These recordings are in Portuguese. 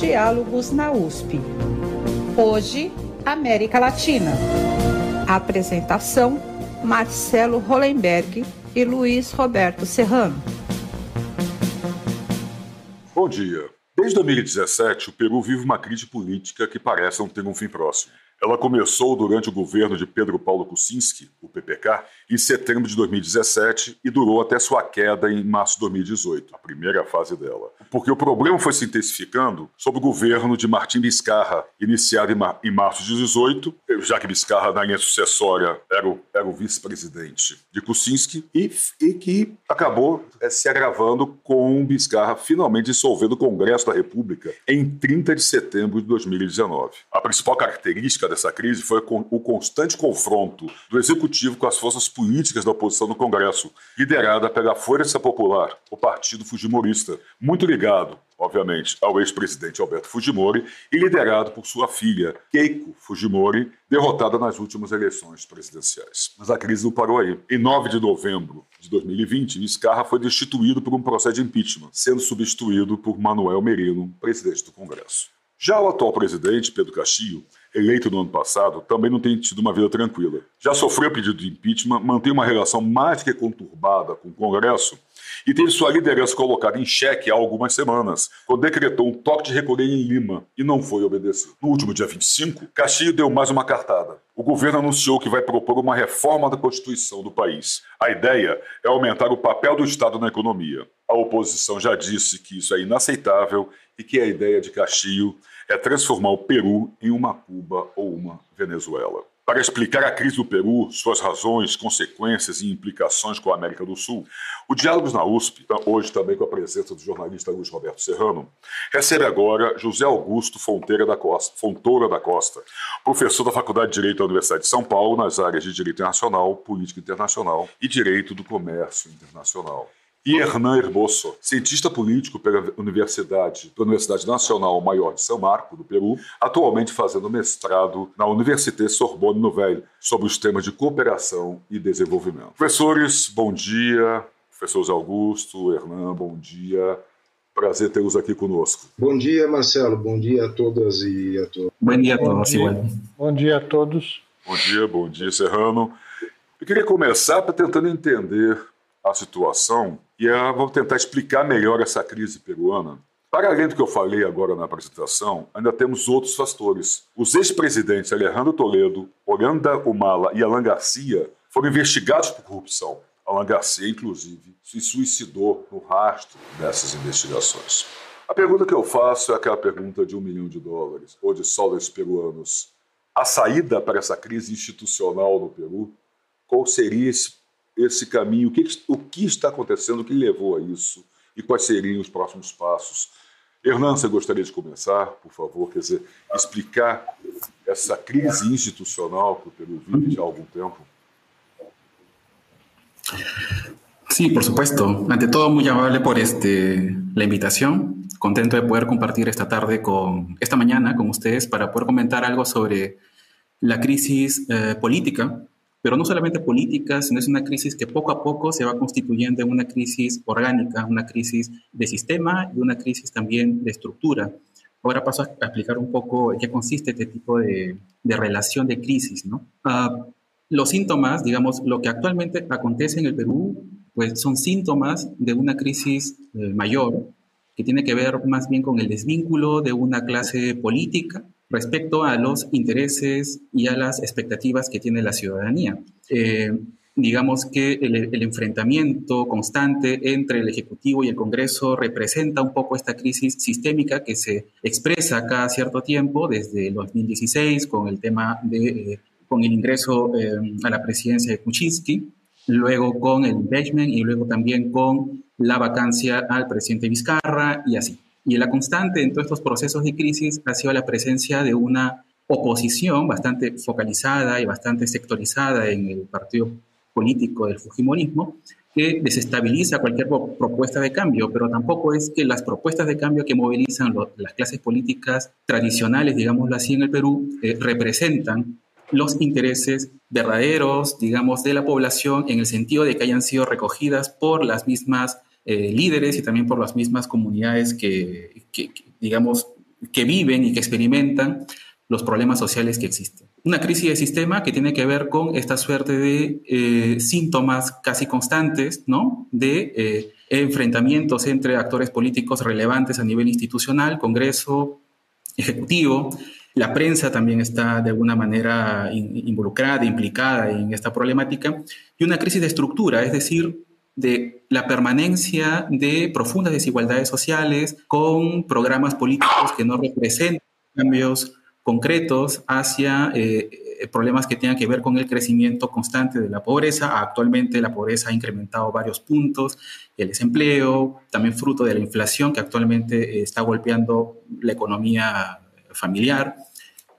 Diálogos na USP. Hoje, América Latina. Apresentação: Marcelo Hollenberg e Luiz Roberto Serrano. Bom dia. Desde 2017, o Peru vive uma crise política que parece não ter um fim próximo. Ela começou durante o governo de Pedro Paulo Kuczynski, o PPK, em setembro de 2017 e durou até sua queda em março de 2018, a primeira fase dela. Porque o problema foi se intensificando sob o governo de Martim Vizcarra, iniciado em, mar em março de 2018, já que Vizcarra, na linha sucessória, era o, o vice-presidente de Kuczynski, e, e que acabou é, se agravando com Vizcarra finalmente dissolvendo o Congresso da República em 30 de setembro de 2019. A principal característica dessa crise foi o constante confronto do executivo com as forças políticas da oposição no Congresso, liderada pela Força Popular, o partido fujimorista, muito ligado, obviamente, ao ex-presidente Alberto Fujimori e liderado por sua filha, Keiko Fujimori, derrotada nas últimas eleições presidenciais. Mas a crise não parou aí. Em 9 de novembro de 2020, Vizcarra foi destituído por um processo de impeachment, sendo substituído por Manuel Merino, presidente do Congresso. Já o atual presidente, Pedro Castillo, eleito no ano passado, também não tem tido uma vida tranquila. Já sofreu pedido de impeachment, mantém uma relação mais que conturbada com o Congresso e teve sua liderança colocada em xeque há algumas semanas, quando decretou um toque de recolher em Lima e não foi obedecido. No último dia 25, Castilho deu mais uma cartada. O governo anunciou que vai propor uma reforma da Constituição do país. A ideia é aumentar o papel do Estado na economia. A oposição já disse que isso é inaceitável e que a ideia de Castillo é transformar o Peru em uma Cuba ou uma Venezuela. Para explicar a crise do Peru, suas razões, consequências e implicações com a América do Sul, o Diálogos na USP, hoje também com a presença do jornalista Luiz Roberto Serrano, recebe agora José Augusto Fonteira da Costa, Fontoura da Costa, professor da Faculdade de Direito da Universidade de São Paulo nas áreas de Direito Internacional, Política Internacional e Direito do Comércio Internacional e Hernan Herboso, cientista político pela Universidade, pela Universidade Nacional Maior de São Marco, do Peru, atualmente fazendo mestrado na Université Sorbonne Nouvelle sobre os temas de cooperação e desenvolvimento. Professores, bom dia. Professores Augusto, Hernan, bom dia. Prazer tê-los aqui conosco. Bom dia, Marcelo. Bom dia a todas e a todos. Bom dia a todos. Bom dia, bom dia a todos. Bom dia, bom dia, Serrano. Eu queria começar tentando entender a situação e vou tentar explicar melhor essa crise peruana. Para além do que eu falei agora na apresentação, ainda temos outros fatores. Os ex-presidentes Alejandro Toledo, Oranda Humala e Alan Garcia foram investigados por corrupção. Alan Garcia, inclusive, se suicidou no rastro dessas investigações. A pergunta que eu faço é aquela pergunta de um milhão de dólares ou de soles peruanos. A saída para essa crise institucional no Peru, qual seria esse esse caminho, o que, o que está acontecendo, o que levou a isso e quais seriam os próximos passos. Hernan, você gostaria de começar, por favor, quer dizer, explicar essa crise institucional que o Peru vive já há algum tempo? Sí, por supuesto. Ante todo, muy amable por este, la invitación. Contento de poder compartir esta tarde, con, esta mañana con ustedes para poder comentar algo sobre la crisis eh, política pero no solamente política, sino es una crisis que poco a poco se va constituyendo en una crisis orgánica, una crisis de sistema y una crisis también de estructura. Ahora paso a explicar un poco qué consiste este tipo de, de relación de crisis. ¿no? Uh, los síntomas, digamos, lo que actualmente acontece en el Perú, pues son síntomas de una crisis eh, mayor que tiene que ver más bien con el desvínculo de una clase política respecto a los intereses y a las expectativas que tiene la ciudadanía. Eh, digamos que el, enfrentamiento constante entre el Ejecutivo y el Congreso representa un poco esta crisis sistémica que se expresa cada cierto tiempo, desde el 2016, con el tema de, eh, con el ingreso eh, a la presidencia de Kuczynski, luego con el impeachment y luego también con la vacancia al presidente Vizcarra y así. Y la constante en todos estos procesos de crisis ha sido la presencia de una oposición bastante focalizada y bastante sectorizada en el partido político del Fujimorismo, que desestabiliza cualquier propuesta de cambio, pero tampoco es que las propuestas de cambio que movilizan las clases políticas tradicionales, digámoslo así, en el Perú, eh, representan los intereses verdaderos, digamos, de la población en el sentido de que hayan sido recogidas por las mismas eh, líderes y también por las mismas comunidades que, digamos, que viven y que experimentan los problemas sociales que existen. Una crisis de sistema que tiene que ver con esta suerte de eh, síntomas casi constantes, ¿no? De eh, enfrentamientos entre actores políticos relevantes a nivel institucional, Congreso, Ejecutivo. La prensa también está de alguna manera involucrada, implicada en esta problemática. Y una crisis de estructura, es decir, de la permanencia de profundas desigualdades sociales con programas políticos que no representan cambios concretos hacia eh, problemas que tengan que ver con el crecimiento constante de la pobreza. Actualmente la pobreza ha incrementado varios puntos, el desempleo, también fruto de la inflación que actualmente está golpeando la economía familiar,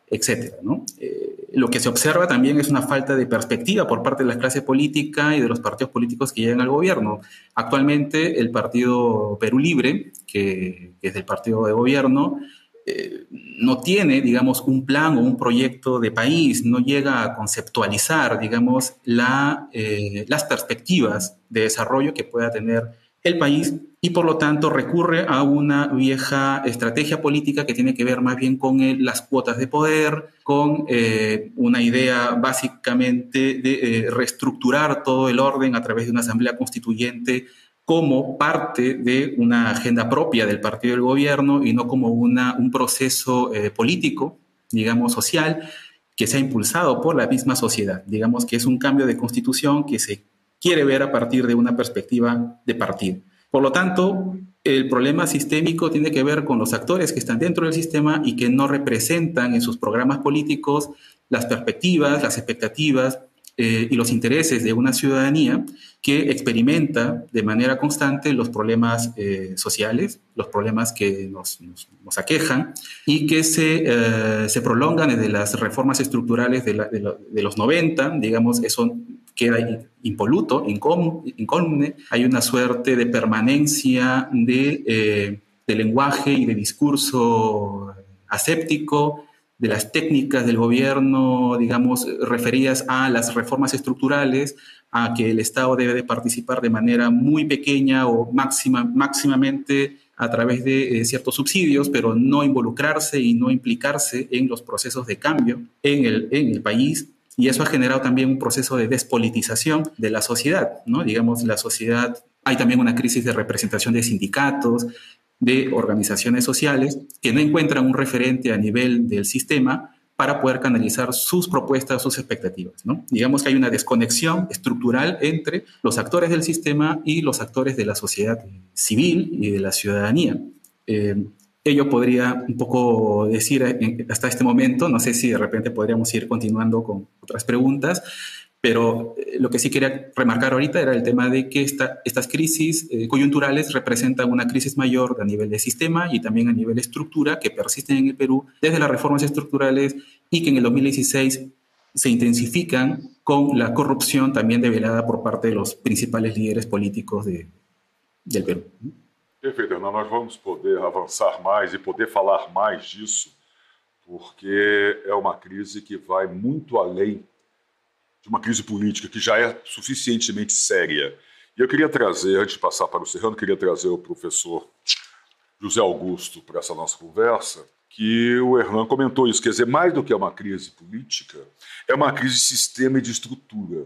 etcétera. ¿no? Eh, lo que se observa también es una falta de perspectiva por parte de la clase política y de los partidos políticos que llegan al gobierno. Actualmente el partido Perú Libre, que, es el partido de gobierno, eh, no tiene, digamos, un plan o un proyecto de país, no llega a conceptualizar, digamos, eh, las perspectivas de desarrollo que pueda tener el país y por lo tanto recurre a una vieja estrategia política que tiene que ver más bien con las cuotas de poder, con eh, una idea básicamente de reestructurar todo el orden a través de una asamblea constituyente como parte de una agenda propia del partido del gobierno y no como una, un proceso eh, político, digamos, social, que se ha impulsado por la misma sociedad. Digamos que es un cambio de constitución que se quiere ver a partir de una perspectiva de partido. Por lo tanto, el problema sistémico tiene que ver con los actores que están dentro del sistema y que no representan en sus programas políticos las perspectivas, las expectativas eh, y los intereses de una ciudadanía que experimenta de manera constante los problemas eh, sociales, los problemas que nos, nos, aquejan y que se, eh, se, prolongan desde las reformas estructurales de, de, los 90, digamos, eso queda impoluto, incólume, hay una suerte de permanencia de, de lenguaje y de discurso aséptico, de las técnicas del gobierno, digamos, referidas a las reformas estructurales, a que el Estado debe de participar de manera muy pequeña o máxima, máximamente a través de eh, ciertos subsidios, pero no involucrarse y no implicarse en los procesos de cambio en el, en el país. Y eso ha generado también un proceso de despolitización de la sociedad, ¿no? Digamos, la sociedad, hay también una crisis de representación de sindicatos, de organizaciones sociales que no encuentran un referente a nivel del sistema para poder canalizar sus propuestas, sus expectativas. ¿no? Digamos que hay una desconexión estructural entre los actores del sistema y los actores de la sociedad civil y de la ciudadanía. Eh, ello podría un poco decir hasta este momento, no sé si de repente podríamos ir continuando con otras preguntas, pero eh, lo que sí quería remarcar ahorita era el tema de que esta, estas crisis eh, coyunturales representan una crisis mayor a nivel de sistema y también a nivel de estructura que persisten en el Perú desde las reformas estructurales y que en el 2016 se intensifican con la corrupción también develada por parte de los principales líderes políticos de, del Perú. Perfeito, nós vamos poder avançar mais e poder falar mais disso, porque é uma crise que vai muito além de uma crise política que já é suficientemente séria. E eu queria trazer, antes de passar para o Serrano, queria trazer o professor José Augusto para essa nossa conversa, que o Hernan comentou isso, quer dizer, mais do que uma crise política, é uma crise de sistema e de estrutura,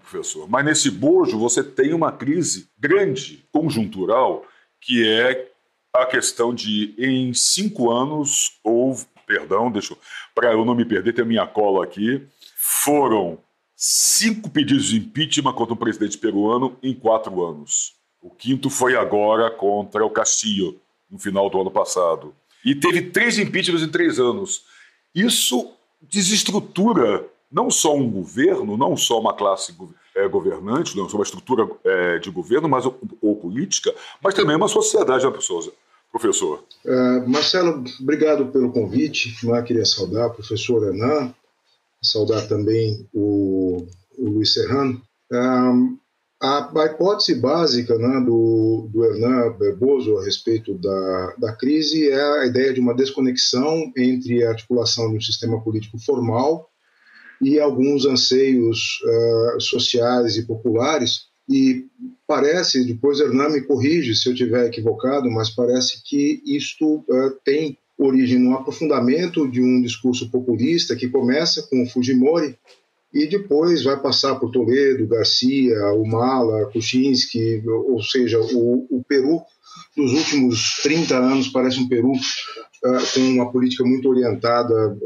professor? Mas nesse bojo você tem uma crise grande, conjuntural, que é a questão de, em cinco anos, houve, perdão, deixa para eu não me perder, tem a minha cola aqui, foram cinco pedidos de impeachment contra o presidente peruano em quatro anos. O quinto foi agora contra o Castillo, no final do ano passado. E teve três impeachments em três anos. Isso desestrutura não só um governo, não só uma classe é, governante, não só uma estrutura é, de governo mas, ou, ou, política, mas também uma sociedade, né, professor? professor. Uh, Marcelo, obrigado pelo convite. Lá queria saudar o professor Renan, saudar também o, o Luiz Serrano. Um, a, a, hipótese básica né, do, do Hernan Berboso a respeito da, da crise é a ideia de uma desconexão entre a articulação de um sistema político formal e alguns anseios uh, sociais e populares. E parece, depois Hernan me corrige se eu estiver equivocado, mas parece que isto uh, tem origem no aprofundamento de um discurso populista que começa com Fujimori e depois vai passar por Toledo, Garcia, Humala, Kuczynski, ou seja, o, o Peru dos últimos 30 anos parece um Peru uh, com uma política muito orientada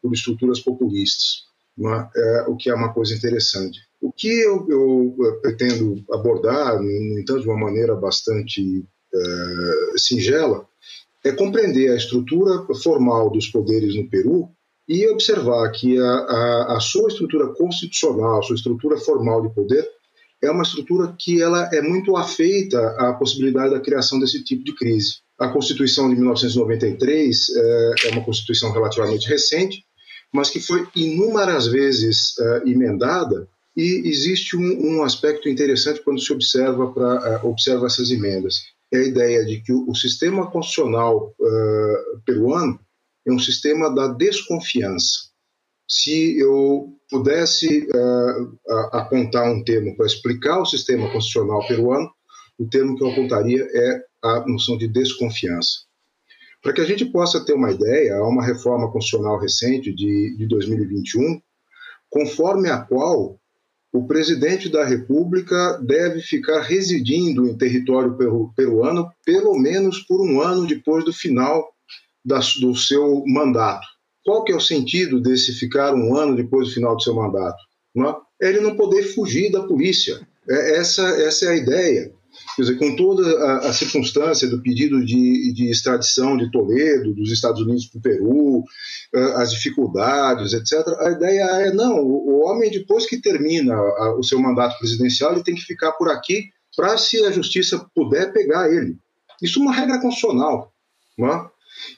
por estruturas populistas, uh, o que é uma coisa interessante. O que eu, eu pretendo abordar, no entanto, de uma maneira bastante singela, é compreender a estrutura formal dos poderes no Peru e observar que a, a, a, sua estrutura constitucional, a sua estrutura formal de poder, é uma estrutura que ela é muito afeita à possibilidade da criação desse tipo de crise. A Constituição de 1993 é, é uma Constituição relativamente recente, mas que foi inúmeras vezes é, emendada e existe um, um, aspecto interessante quando se observa, pra, é, observa essas emendas. É a ideia de que o, o sistema constitucional uh, peruano é um sistema da desconfiança. Se eu pudesse uh, apontar um termo para explicar o sistema constitucional peruano, o termo que eu apontaria é a noção de desconfiança. Para que a gente possa ter uma ideia, há uma reforma constitucional recente de, de 2021, conforme a qual o presidente da República deve ficar residindo em território peru, peruano pelo menos por um ano depois do final da, do seu mandato. Qual que é o sentido desse ficar um ano depois do final do seu mandato? Não é? Ele não poder fugir da polícia. É, essa, essa é a ideia. Quer dizer, com toda a, a circunstância do pedido de, de, extradição de Toledo, dos Estados Unidos para o Peru, as dificuldades, etc., a ideia é: não, o, homem, depois que termina o seu mandato presidencial, ele tem que ficar por aqui para, se a justiça puder, pegar ele. Isso é uma regra constitucional. Não é?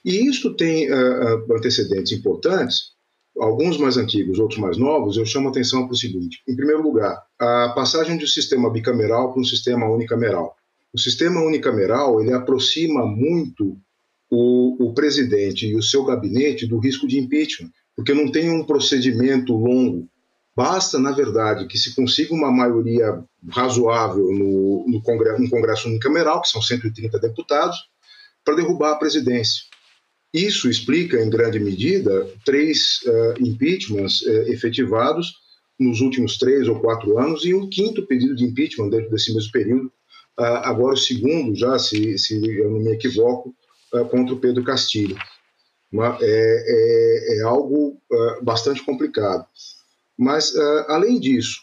E isso tem uh, antecedentes importantes, alguns mais antigos, outros mais novos. Eu chamo atenção para o seguinte: em primeiro lugar, a passagem de um sistema bicameral para um sistema unicameral. O sistema unicameral ele aproxima muito o, o presidente e o seu gabinete do risco de impeachment, porque não tem um procedimento longo. Basta, na verdade, que se consiga uma maioria razoável no, no, congresso, no Congresso unicameral, que são 130 deputados, para derrubar a presidência. Isso explica, em grande medida, três uh, impeachments uh, efetivados nos últimos três ou quatro anos e um quinto pedido de impeachment dentro desse mesmo período, uh, agora o segundo, já, se, se eu não me equivoco, contra o Pedro Castilho. É, é, é, algo bastante complicado. Mas, além disso,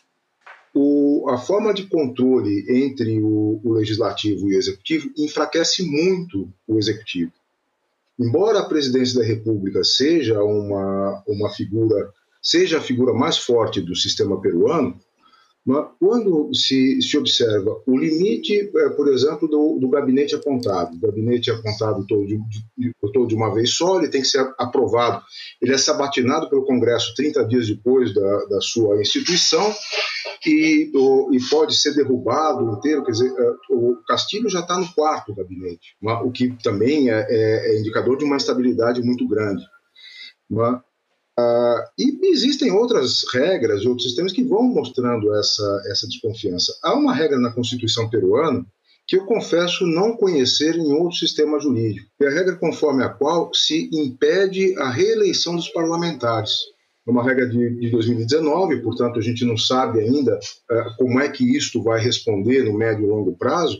o, a forma de controle entre o, o legislativo e o executivo enfraquece muito o executivo. Embora a presidência da República seja uma, uma figura, seja a figura mais forte do sistema peruano, quando se, se observa o limite, é, por exemplo, do, do gabinete apontado, o gabinete apontado todo de, de, todo de uma vez só, ele tem que ser aprovado, ele é sabatinado pelo Congresso 30 dias depois da, da sua instituição e, o, e pode ser derrubado inteiro, quer dizer, é, o Castilho já está no quarto gabinete, o que também é, é, é indicador de uma instabilidade muito grande. Uh, e existem outras regras, outros sistemas que vão mostrando essa, essa desconfiança. Há uma regra na Constituição peruana que eu confesso não conhecer em outro sistema jurídico, que é a regra conforme a qual se impede a reeleição dos parlamentares. É uma regra de, de 2019, portanto, a gente não sabe ainda uh, como é que isto vai responder no médio e longo prazo,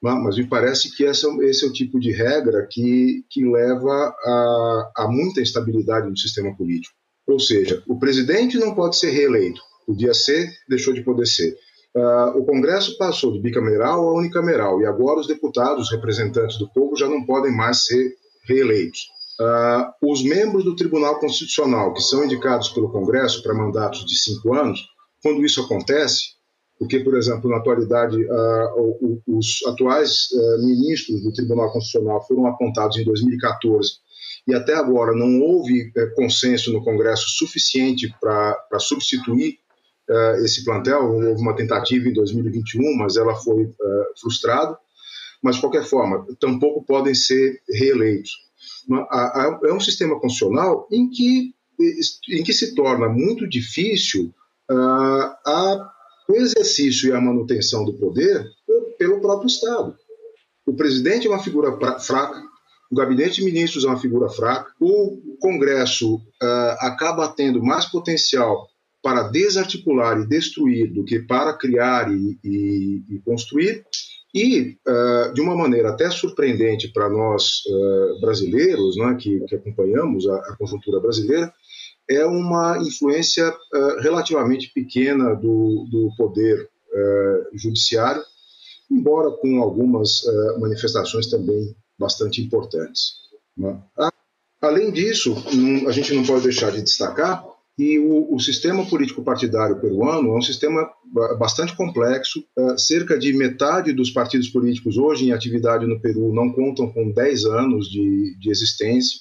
mas me parece que esse é, esse é o tipo de regra que, que leva a, a muita instabilidade no sistema político. Ou seja, o presidente não pode ser reeleito, podia ser, deixou de poder ser. Uh, o Congresso passou de bicameral a unicameral e agora os deputados, os representantes do povo, já não podem mais ser reeleitos. Uh, os membros do Tribunal Constitucional, que são indicados pelo Congresso para mandatos de cinco anos, quando isso acontece, porque, por exemplo, na atualidade, uh, os atuais uh, ministros do Tribunal Constitucional foram apontados em 2014 e até agora não houve uh, consenso no Congresso suficiente para substituir eh, esse plantel. Houve uma tentativa em 2021, mas ela foi frustrada. Mas, de qualquer forma, tampouco podem ser reeleitos. É um sistema constitucional em que, em que se torna muito difícil a o exercício e a manutenção do poder pelo próprio Estado. O presidente é uma figura fraca, o gabinete de ministros é uma figura fraca, o Congresso uh, acaba tendo mais potencial para desarticular e destruir do que para criar e, e, e construir, e, uh, de uma maneira até surpreendente para nós uh, brasileiros, né, que, que, acompanhamos a, a, conjuntura brasileira, é uma influência uh, relativamente pequena do, do poder judiciário, embora com algumas manifestações também bastante importantes. Né? Além disso, a gente não pode deixar de destacar e o, o, sistema político partidário peruano é um sistema bastante complexo. Cerca de metade dos partidos políticos hoje em atividade no Peru não contam com 10 anos de, de existência.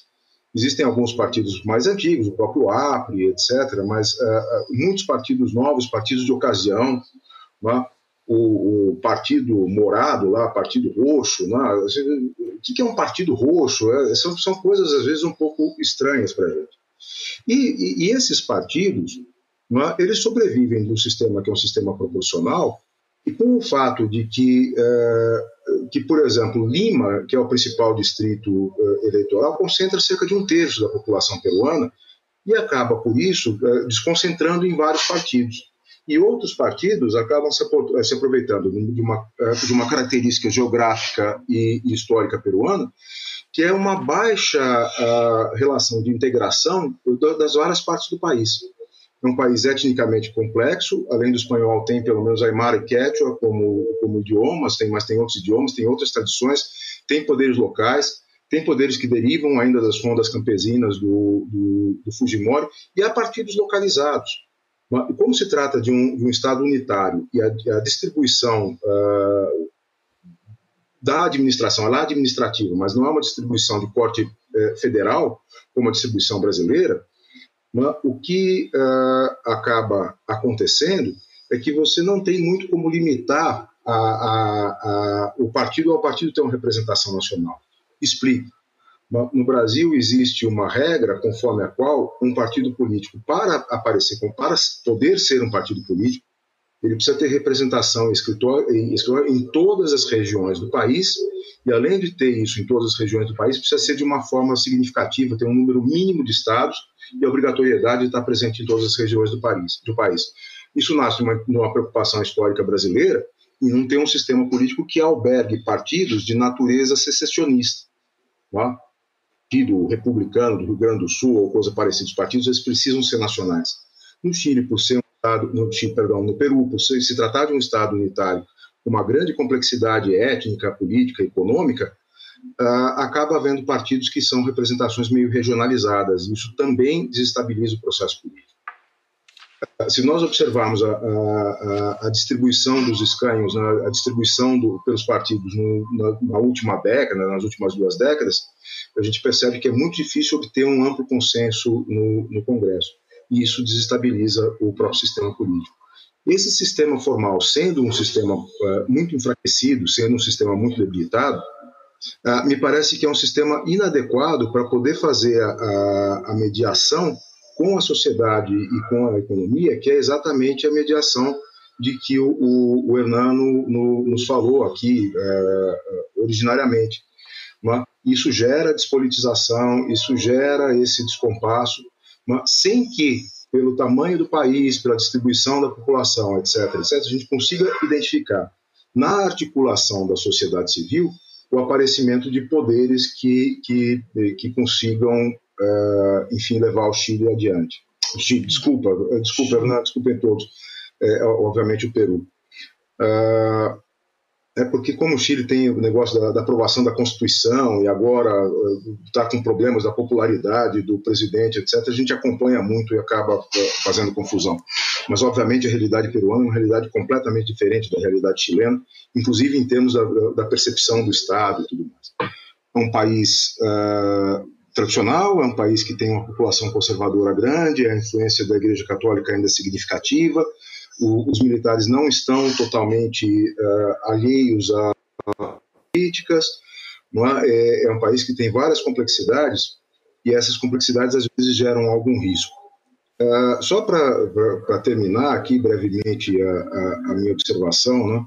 Existem alguns partidos mais antigos, o próprio APRE, etc., mas uh, muitos partidos novos, partidos de ocasião. Né? O, o, partido morado lá, partido roxo. Né? O que é um partido roxo? É, são, são coisas, às vezes, um pouco estranhas para a gente. E, e, e esses partidos, é, eles sobrevivem do sistema que é um sistema proporcional, e com o fato de que, é, que, por exemplo, Lima, que é o principal distrito é, eleitoral, concentra cerca de um terço da população peruana e acaba, por isso, é, desconcentrando em vários partidos. E outros partidos acabam se, se aproveitando de uma, de uma característica geográfica e, histórica peruana que é uma baixa uh, relação de integração das várias partes do país. É um país etnicamente complexo, além do espanhol tem pelo menos Aymara e Quechua como, como idiomas, tem, mas tem outros idiomas, tem outras tradições, tem poderes locais, tem poderes que derivam ainda das rondas campesinas do, do, do Fujimori, e há partidos localizados. Como se trata de um, de um Estado unitário e a, a distribuição uh, da administração, ela é administrativa, mas não é uma distribuição de porte é, federal, como a distribuição brasileira, o que uh, acaba acontecendo é que você não tem muito como limitar a, a, a, o partido ao partido ter uma representação nacional. Explico. No Brasil existe uma regra conforme a qual um partido político, para aparecer, para poder ser um partido político, ele precisa ter representação em escritório, em, em todas as regiões do país, e além de ter isso em todas as regiões do país, precisa ser de uma forma significativa, ter um número mínimo de estados e a obrigatoriedade de estar presente em todas as regiões do país. Do país. Isso nasce de uma, de uma preocupação histórica brasileira em não ter um sistema político que albergue partidos de natureza secessionista. Tá? Partido republicano do Rio Grande do Sul ou coisa parecida, os partidos eles precisam ser nacionais. No Chile, por ser Estado, no, perdão, no Peru, por se, se tratar de um Estado unitário uma grande complexidade étnica, política, econômica, uh, acaba havendo partidos que são representações meio regionalizadas. Isso também desestabiliza o processo político. Uh, se nós observarmos a, a, a, distribuição dos escanhos, né, a distribuição do, pelos partidos no, na, na, última década, nas últimas duas décadas, a gente percebe que é muito difícil obter um amplo consenso no, no Congresso e isso desestabiliza o próprio sistema político. Esse sistema formal, sendo um sistema uh, muito enfraquecido, sendo um sistema muito debilitado, uh, me parece que é um sistema inadequado para poder fazer a, a, a, mediação com a sociedade e com a economia, que é exatamente a mediação de que o, o, o Hernano no, nos falou aqui uh, originariamente. Né? Isso gera despolitização, isso gera esse descompasso, sem que, pelo tamanho do país, pela distribuição da população, etc., etc., a gente consiga identificar na articulação da sociedade civil o aparecimento de poderes que, que, que consigam, uh, enfim, levar o Chile adiante. Chile, desculpa, desculpa, Hernando, desculpem todos, é, obviamente o Peru. Uh, é porque como o Chile tem o negócio da, da aprovação da Constituição e agora está eh, com problemas da popularidade do presidente, etc., a gente acompanha muito e acaba eh, fazendo confusão. Mas, obviamente, a realidade peruana é uma realidade completamente diferente da realidade chilena, inclusive em termos da, da percepção do Estado e tudo mais. É um país uh, tradicional, é um país que tem uma população conservadora grande, a influência da Igreja Católica ainda é significativa, o, os militares não estão totalmente uh, alheios a, a políticas. É? É, é? um país que tem várias complexidades e essas complexidades às vezes geram algum risco. Uh, só para terminar aqui brevemente a, a, a minha observação, né?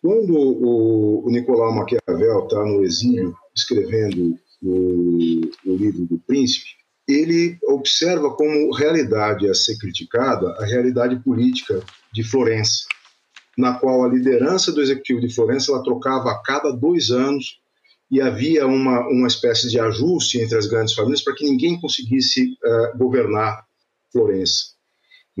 quando o, o Nicolau Maquiavel está no exílio escrevendo o, o livro do Príncipe, ele observa como realidade a ser criticada a realidade política de Florença, na qual a liderança do executivo de Florença ela trocava a cada dois anos e havia uma, uma espécie de ajuste entre as grandes famílias para que ninguém conseguisse uh, governar Florença.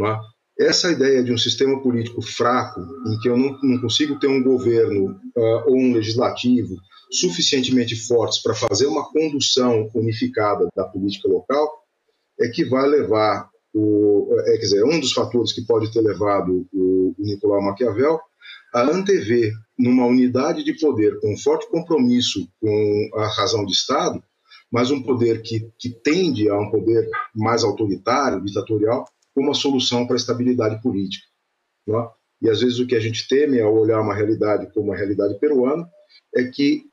É? Essa ideia de um sistema político fraco, em que eu não, não consigo ter um governo uh, ou um legislativo suficientemente fortes para fazer uma condução unificada da política local, é que vai levar o, é, quer dizer, um dos fatores que pode ter levado o, o Nicolau Maquiavel a antever numa unidade de poder com um forte compromisso com a razão de Estado, mas um poder que, que tende a um poder mais autoritário, ditatorial, uma solução para a estabilidade política. É? E às vezes o que a gente teme ao olhar uma realidade como a realidade peruana é que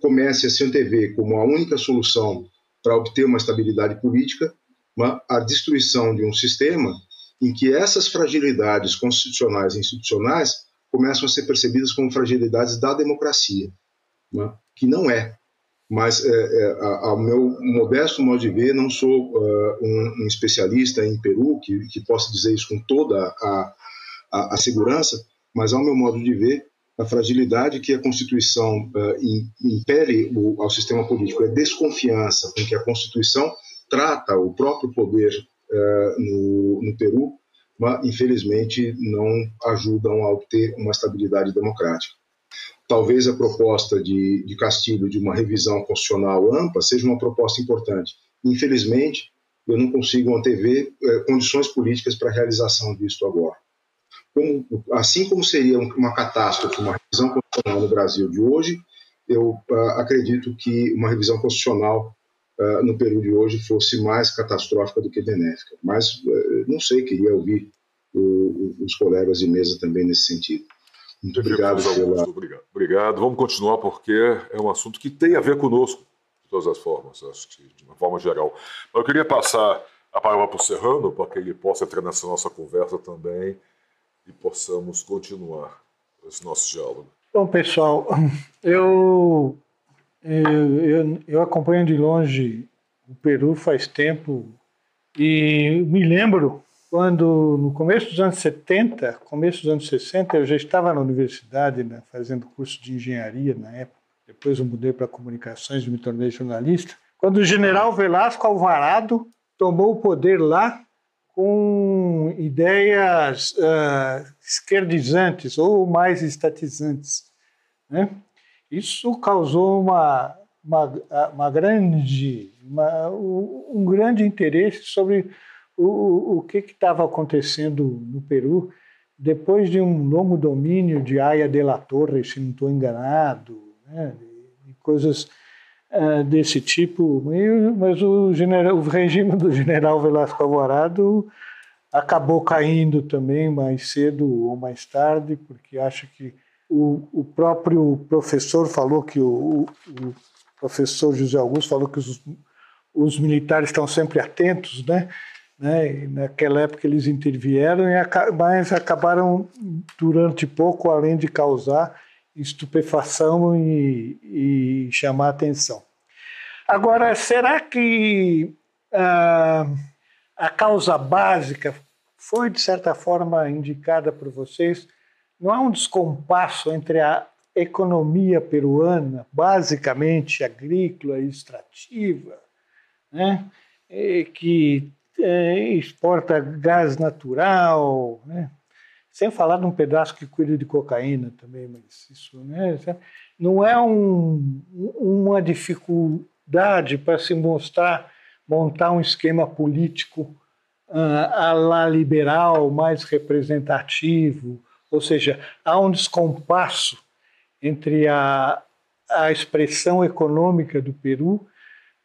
comece a se antever como a única solução para obter uma estabilidade política uma, a destruição de um sistema em que essas fragilidades constitucionais e institucionais começam a ser percebidas como fragilidades da democracia, né? que não é. Mas, é, é, ao meu modesto modo de ver, não sou uh, um, um, especialista em Peru que, que possa dizer isso com toda a, a, a segurança, mas, ao meu modo de ver, a fragilidade que a Constituição uh, impele o, ao sistema político é desconfiança com que a Constituição trata o próprio poder uh, no, no, Peru, mas infelizmente não ajudam a obter uma estabilidade democrática. Talvez a proposta de, de Castilho de uma revisão constitucional ampla seja uma proposta importante. Infelizmente, eu não consigo antever uh, condições políticas para a realização disso agora. Como, assim como seria uma catástrofe, uma revisão constitucional no Brasil de hoje, eu uh, acredito que uma revisão constitucional uh, no Peru de hoje fosse mais catastrófica do que benéfica. Mas uh, não sei, queria ouvir o, os colegas de mesa também nesse sentido. Muito obrigado pela... Obrigado. obrigado. Vamos continuar porque é um assunto que tem a ver conosco, de todas as formas, acho que de uma forma geral. Mas eu queria passar a palavra para o Serrano, para que ele possa entrar nessa nossa conversa também e possamos continuar esse nosso diálogo. Bom, pessoal, eu eu, eu, eu acompanho de longe o Peru faz tempo e me lembro quando, no começo dos anos 70, começo dos anos 60, eu já estava na universidade né, fazendo curso de engenharia na época. Depois eu mudei para comunicações e me tornei jornalista. Quando o general Velasco Alvarado tomou o poder lá com ideias uh, esquerdizantes ou mais estatizantes. Né? Isso causou uma, uma, uma grande, uma, um grande interesse sobre o, o que estava acontecendo no Peru depois de um longo domínio de Aya de la Torre, se não estou enganado, né, e coisas uh, desse tipo. Mas o, general, o regime do general Velasco Alvarado acabou caindo também mais cedo ou mais tarde, porque acha que o, o próprio professor falou que o, o, professor José Augusto falou que os, os militares estão sempre atentos, né? Né? Naquela época eles intervieram, mas acabaram durante pouco, além de causar estupefação e, e chamar atenção. Agora, será que ah, a causa básica foi, de certa forma, indicada por vocês não há um descompasso entre a economia peruana, basicamente agrícola e extrativa, né? que exporta gás natural, né? sem falar de um pedaço que cuida de cocaína também, mas isso né? não é um, uma dificuldade para se mostrar, montar um esquema político uh, a la liberal, mais representativo, ou seja, há um descompasso entre a, a expressão econômica do Peru,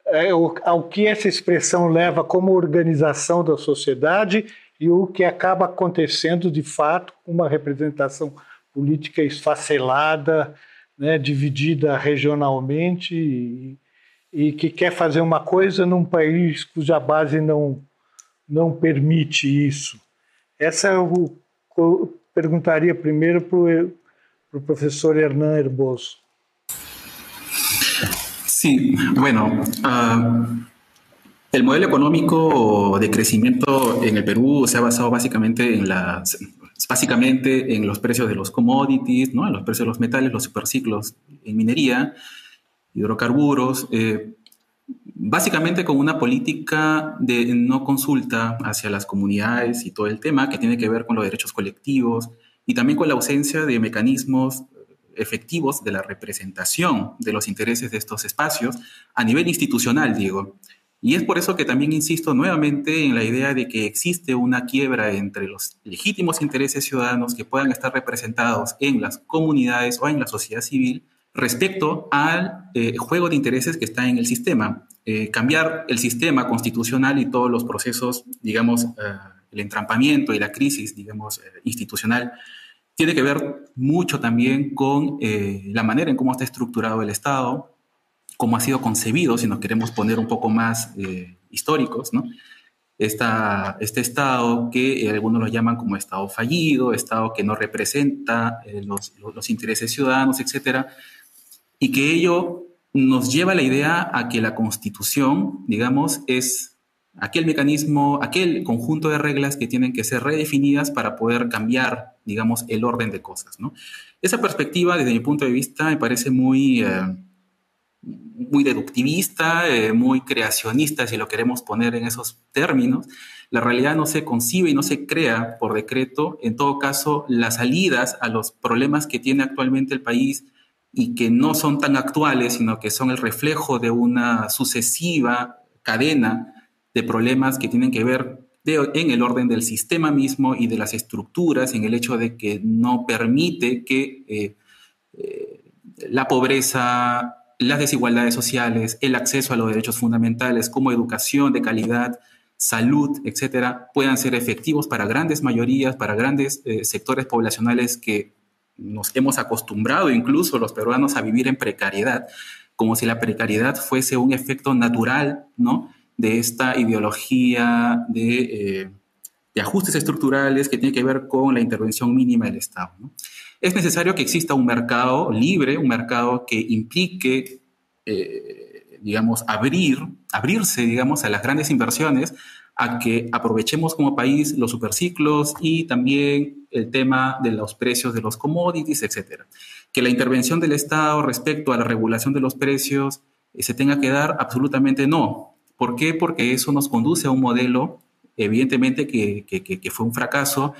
é, ao que essa expressão leva como organização da sociedade e o que acaba acontecendo de fato com uma representação política esfacelada, né, dividida regionalmente e, e, que quer fazer uma coisa num país cuja base não, não permite isso. Essa é o, perguntaria primeiro para o professor Hernan Herboso. Sí, bueno, uh, el modelo económico de crecimiento en el Perú se ha basado básicamente en las básicamente en los precios de los commodities, ¿no? en los precios de los metales, los superciclos en minería, hidrocarburos, eh, básicamente con una política de no consulta hacia las comunidades y todo el tema que tiene que ver con los derechos colectivos y también con la ausencia de mecanismos efectivos de la representación de los intereses de estos espacios a nivel institucional, digo. Y es por eso que también insisto nuevamente en la idea de que existe una quiebra entre los legítimos intereses ciudadanos que puedan estar representados en las comunidades o en la sociedad civil respecto al eh, juego de intereses que está en el sistema. Eh, cambiar el sistema constitucional y todos los procesos, digamos, eh, el entrampamiento y la crisis, digamos, institucional, tiene que ver mucho también con la manera en cómo está estructurado el Estado, cómo ha sido concebido, si nos queremos poner un poco más eh, históricos, ¿no? Esta, este Estado que eh, algunos lo llaman como Estado fallido, Estado que no representa eh, los, los, intereses ciudadanos, etcétera, y que ello nos lleva a la idea a que la Constitución, digamos, es aquel mecanismo, aquel conjunto de reglas que tienen que ser redefinidas para poder cambiar, digamos, el orden de cosas, ¿no? Esa perspectiva, desde mi punto de vista, me parece muy muy deductivista, eh, muy creacionista, si lo queremos poner en esos términos. La realidad no se concibe y no se crea por decreto. En todo caso, las salidas a los problemas que tiene actualmente el país y que no son tan actuales, sino que son el reflejo de una sucesiva cadena de problemas que tienen que ver en el orden del sistema mismo y de las estructuras, en el hecho de que no permite que eh, eh, la pobreza, las desigualdades sociales, el acceso a los derechos fundamentales como educación de calidad, salud, etcétera, puedan ser efectivos para grandes mayorías, para grandes eh, sectores poblacionales que nos hemos acostumbrado incluso los peruanos a vivir en precariedad, como si la precariedad fuese un efecto natural, ¿no? De esta ideología de, eh, de ajustes estructurales que tiene que ver con la intervención mínima del Estado. es necesario que exista un mercado libre, un mercado que implique, eh, digamos, abrir, abrirse, digamos, a las grandes inversiones, a que aprovechemos como país los superciclos y también el tema de los precios de los commodities, etcétera. Que la intervención del Estado respecto a la regulación de los precios eh, se tenga que dar absolutamente no. ¿Por qué? Porque eso nos conduce a un modelo, evidentemente, que, que fue un fracaso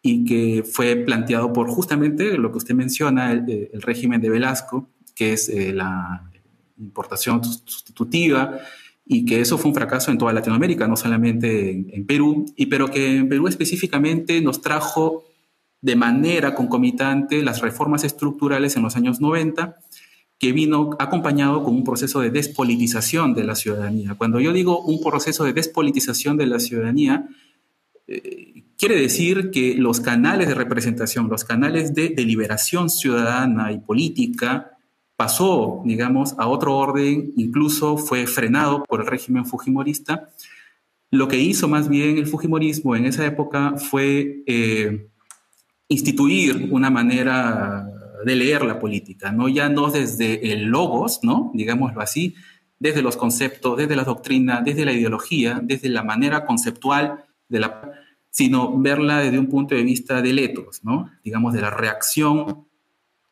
y que fue planteado por justamente lo que usted menciona, el, régimen de Velasco, que es eh, la importación sustitutiva, y que eso fue un fracaso en toda Latinoamérica, no solamente en, Perú, y pero que en Perú específicamente nos trajo de manera concomitante las reformas estructurales en los años 90, que vino acompañado con un proceso de despolitización de la ciudadanía. Cuando yo digo un proceso de despolitización de la ciudadanía, eh, Quiere decir que los canales de representación, los canales de deliberación ciudadana y política pasó, digamos, a otro orden, incluso fue frenado por el régimen fujimorista. Lo que hizo más bien el fujimorismo en esa época fue eh, instituir una manera de leer la política, ¿no? Ya no desde el logos, ¿no? Digámoslo así, desde los conceptos, desde la doctrina, desde la ideología, desde la manera conceptual de la sino verla desde un punto de vista de letos, ¿no? digamos, de la reacción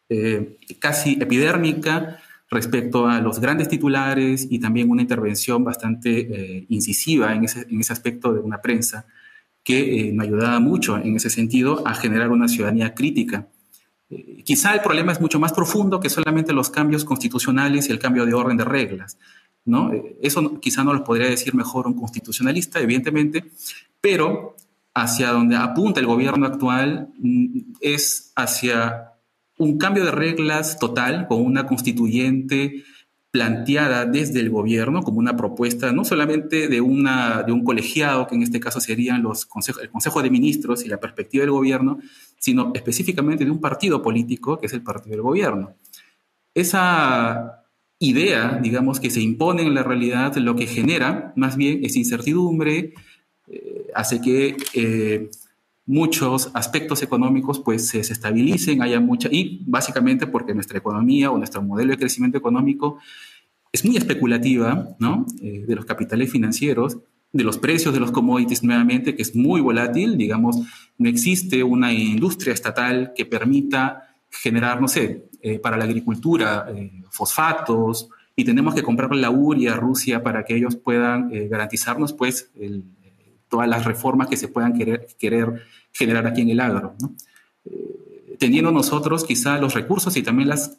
eh, casi epidérmica respecto a los grandes titulares y también una intervención bastante eh, incisiva en ese, en ese, aspecto de una prensa que eh, me ayudaba mucho en ese sentido a generar una ciudadanía crítica. Quizá el problema es mucho más profundo que solamente los cambios constitucionales y el cambio de orden de reglas. ¿no? Eso quizá no lo podría decir mejor un constitucionalista, evidentemente, pero hacia donde apunta el gobierno actual mm, es hacia un cambio de reglas total con una constituyente planteada desde el gobierno como una propuesta no solamente de, una, de un colegiado, que en este caso serían los el Consejo de Ministros y la perspectiva del gobierno, sino específicamente de un partido político, que es el partido del gobierno. Esa idea, digamos, que se impone en la realidad, lo que genera más bien es incertidumbre, eh, hace que eh, muchos aspectos económicos pues se, estabilicen, haya mucha, y básicamente porque nuestra economía o nuestro modelo de crecimiento económico es muy especulativa, ¿no? Eh, de los capitales financieros, de los precios de los commodities nuevamente, que es muy volátil, digamos, no existe una industria estatal que permita generar, no sé, eh, para la agricultura, eh, fosfatos, y tenemos que comprar la uria a Rusia para que ellos puedan garantizarnos, pues, todas las reformas que se puedan querer, querer generar aquí en el agro, ¿no? teniendo nosotros quizá los recursos y también las,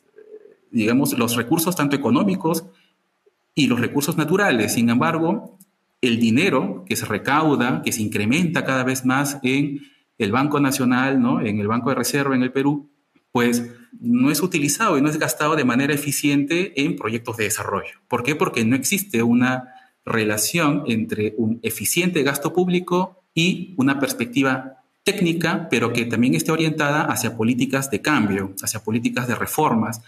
digamos, los recursos tanto económicos y los recursos naturales. Sin embargo, el dinero que se recauda, que se incrementa cada vez más en el Banco Nacional, ¿no? en el Banco de Reserva en el Perú, pues no es utilizado y no es gastado de manera eficiente en proyectos de desarrollo. ¿Por qué? Porque no existe una relación entre un eficiente gasto público y una perspectiva técnica, pero que también esté orientada hacia políticas de cambio, hacia políticas de reformas,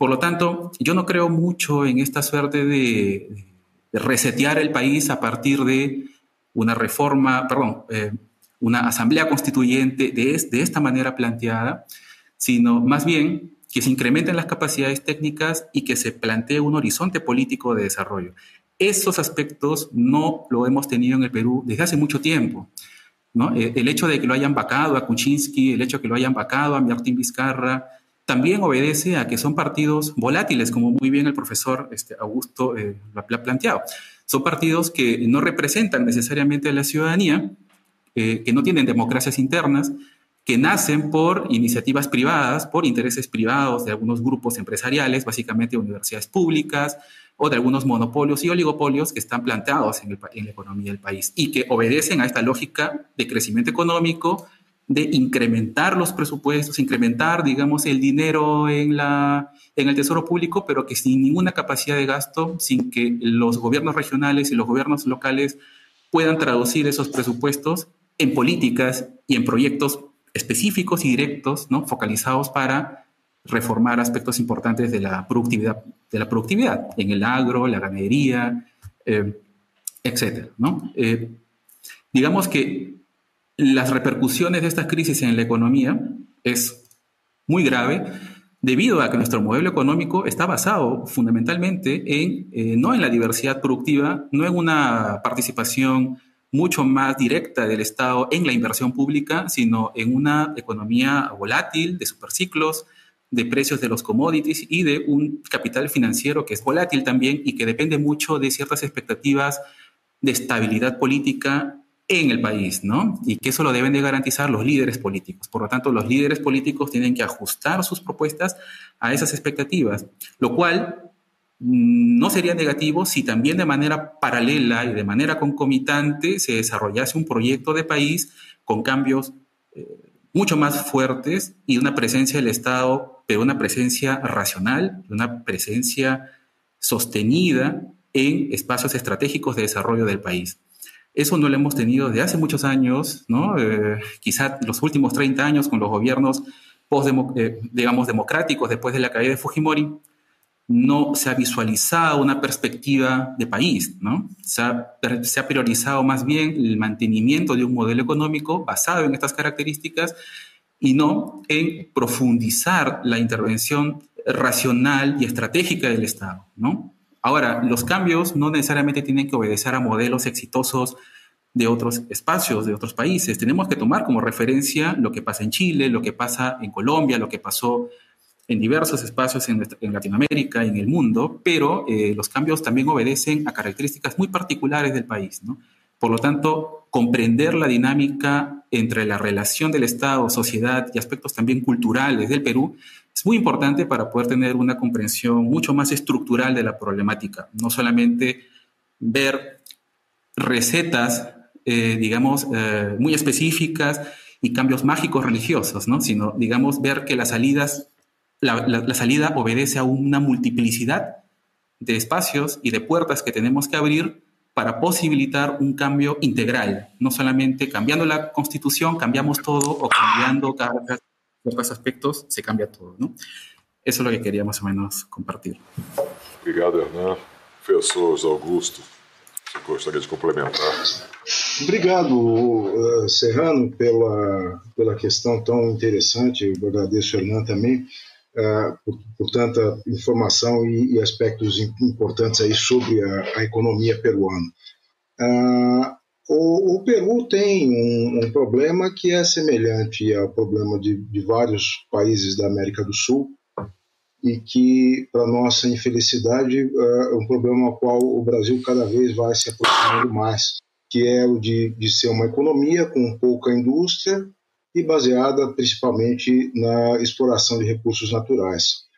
por lo tanto, yo no creo mucho en esta suerte de, resetear el país a partir de una reforma, perdón, eh, una asamblea constituyente de, de esta manera planteada, sino más bien que se incrementen las capacidades técnicas y que se plantee un horizonte político de desarrollo. Esos aspectos no lo hemos tenido en el Perú desde hace mucho tiempo. Eh, el hecho de que lo hayan vacado a Kuczynski, el hecho de que lo hayan vacado a Martín Vizcarra, también obedece a que son partidos volátiles, como muy bien el profesor este, Augusto eh, lo ha planteado. Son partidos que no representan necesariamente a la ciudadanía, eh, que no tienen democracias internas, que nacen por iniciativas privadas, por intereses privados de algunos grupos empresariales, básicamente universidades públicas, o de algunos monopolios y oligopolios que están planteados en, en la economía del país y que obedecen a esta lógica de crecimiento económico, de incrementar los presupuestos, incrementar, digamos, el dinero en, la, en el tesoro público, pero que sin ninguna capacidad de gasto, sin que los gobiernos regionales y los gobiernos locales puedan traducir esos presupuestos en políticas y en proyectos específicos y directos, ¿no? focalizados para reformar aspectos importantes de la productividad, de la productividad en el agro, la ganadería, eh, etcétera, ¿no? Eh, digamos que las repercusiones de estas crisis en la economía es muy grave debido a que nuestro modelo económico está basado fundamentalmente en, eh, no en la diversidad productiva, no en una participación mucho más directa del Estado en la inversión pública, sino en una economía volátil, de superciclos, de precios de los commodities y de un capital financiero que es volátil también y que depende mucho de ciertas expectativas de estabilidad política en el país, ¿no? Y que eso lo deben de garantizar los líderes políticos. Por lo tanto, los líderes políticos tienen que ajustar sus propuestas a esas expectativas, lo cual mm, no sería negativo si también de manera paralela y de manera concomitante se desarrollase un proyecto de país con cambios eh, mucho más fuertes y una presencia del Estado, pero una presencia racional, una presencia sostenida en espacios estratégicos de desarrollo del país. Eso no lo hemos tenido desde hace muchos años, ¿no? Eh, quizá los últimos 30 años con los gobiernos post eh, digamos, democráticos después de la caída de Fujimori, no se ha visualizado una perspectiva de país, ¿no? Se ha, se ha, priorizado más bien el mantenimiento de un modelo económico basado en estas características y no en profundizar la intervención racional y estratégica del Estado, ¿no? Ahora, los cambios no necesariamente tienen que obedecer a modelos exitosos de otros espacios, de otros países. Tenemos que tomar como referencia lo que pasa en Chile, lo que pasa en Colombia, lo que pasó en diversos espacios en, Latinoamérica y en el mundo, pero eh, los cambios también obedecen a características muy particulares del país. Por lo tanto, comprender la dinámica entre la relación del Estado, sociedad y aspectos también culturales del Perú es muy importante para poder tener una comprensión mucho más estructural de la problemática, no solamente ver recetas, eh, digamos, eh, muy específicas y cambios mágicos religiosos, ¿no? sino, digamos, ver que las salidas, la, la salida obedece a una multiplicidad de espacios y de puertas que tenemos que abrir para posibilitar un cambio integral, no solamente cambiando la constitución, cambiamos todo o cambiando cada otros aspectos, se cambia todo, ¿no? Eso es lo que quería más o menos compartir. Obrigado, Hernan. Professor Augusto, você gostaria de complementar? Obrigado, uh, Serrano, pela, pela questão tão interessante. Eu agradeço, Hernan, também. Uh, por, por, tanta informação e, e, aspectos importantes aí sobre a, a economia peruana. Uh, o, o, Peru tem um, um, problema que é semelhante ao problema de, de vários países da América do Sul, e que, para nossa infelicidade, é um problema ao qual o Brasil cada vez vai se aproximando mais, que é o de, de ser uma economia com pouca indústria e baseada principalmente na exploração de recursos naturais.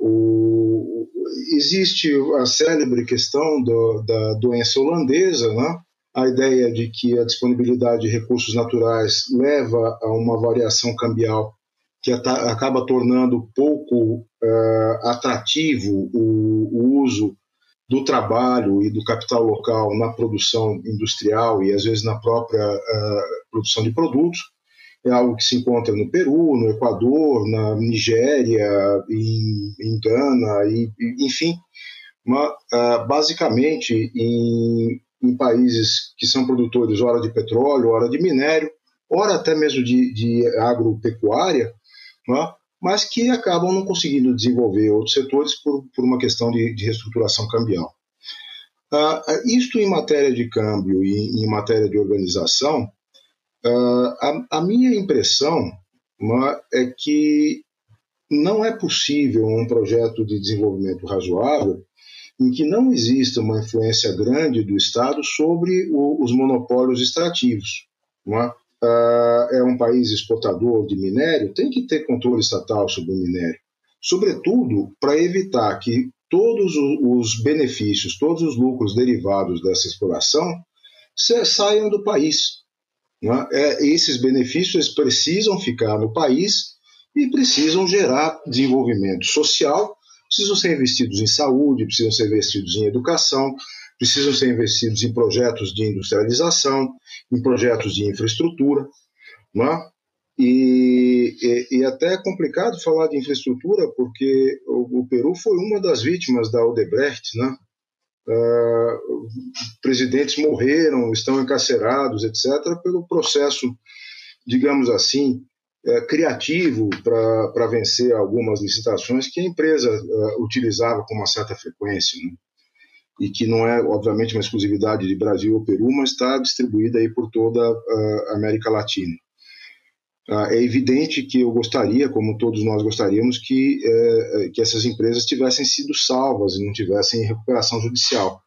O, existe a célebre questão do, da doença holandesa, né? a ideia de que a disponibilidade de recursos naturais leva a uma variação cambial que acaba tornando pouco uh, atrativo o, o, uso do trabalho e do capital local na produção industrial e às vezes na própria uh, produção de produtos. É algo que se encontra no Peru, no Equador, na Nigéria, em, em Gana, e, e enfim, uma, uh, basicamente em, em países que são produtores ora de petróleo, ora de minério, ora até mesmo de, de agropecuária, né? mas que acabam não conseguindo desenvolver outros setores por, por uma questão de, de reestruturação cambial. Uh, isto em matéria de câmbio e em matéria de organização, uh, a, a, minha impressão é que não é possível um projeto de desenvolvimento razoável em que não exista uma influência grande do Estado sobre o, os monopólios extrativos. É? uh, é um país exportador de minério, tem que ter controle estatal sobre o minério. Sobretudo para evitar que todos os benefícios, todos os lucros derivados dessa exploração saiam do país. É? É, esses benefícios precisam ficar no país e precisam gerar desenvolvimento social, precisam ser investidos em saúde, precisam ser investidos em educação, precisam ser investidos em projetos de industrialização, em projetos de infraestrutura. Né? E, e, e, até é complicado falar de infraestrutura, porque o, o Peru foi uma das vítimas da Odebrecht. Né? Uh, presidentes morreram, estão encarcerados, etc., pelo processo, digamos assim, é, criativo para vencer algumas licitações que a empresa uh, utilizava com uma certa frequência. Né? e que não é, obviamente, uma exclusividade de Brasil ou Peru, mas está distribuída aí por toda a América Latina. Ah, é evidente que eu gostaria, como todos nós gostaríamos, que, é, que essas empresas tivessem sido salvas e não tivessem recuperação judicial,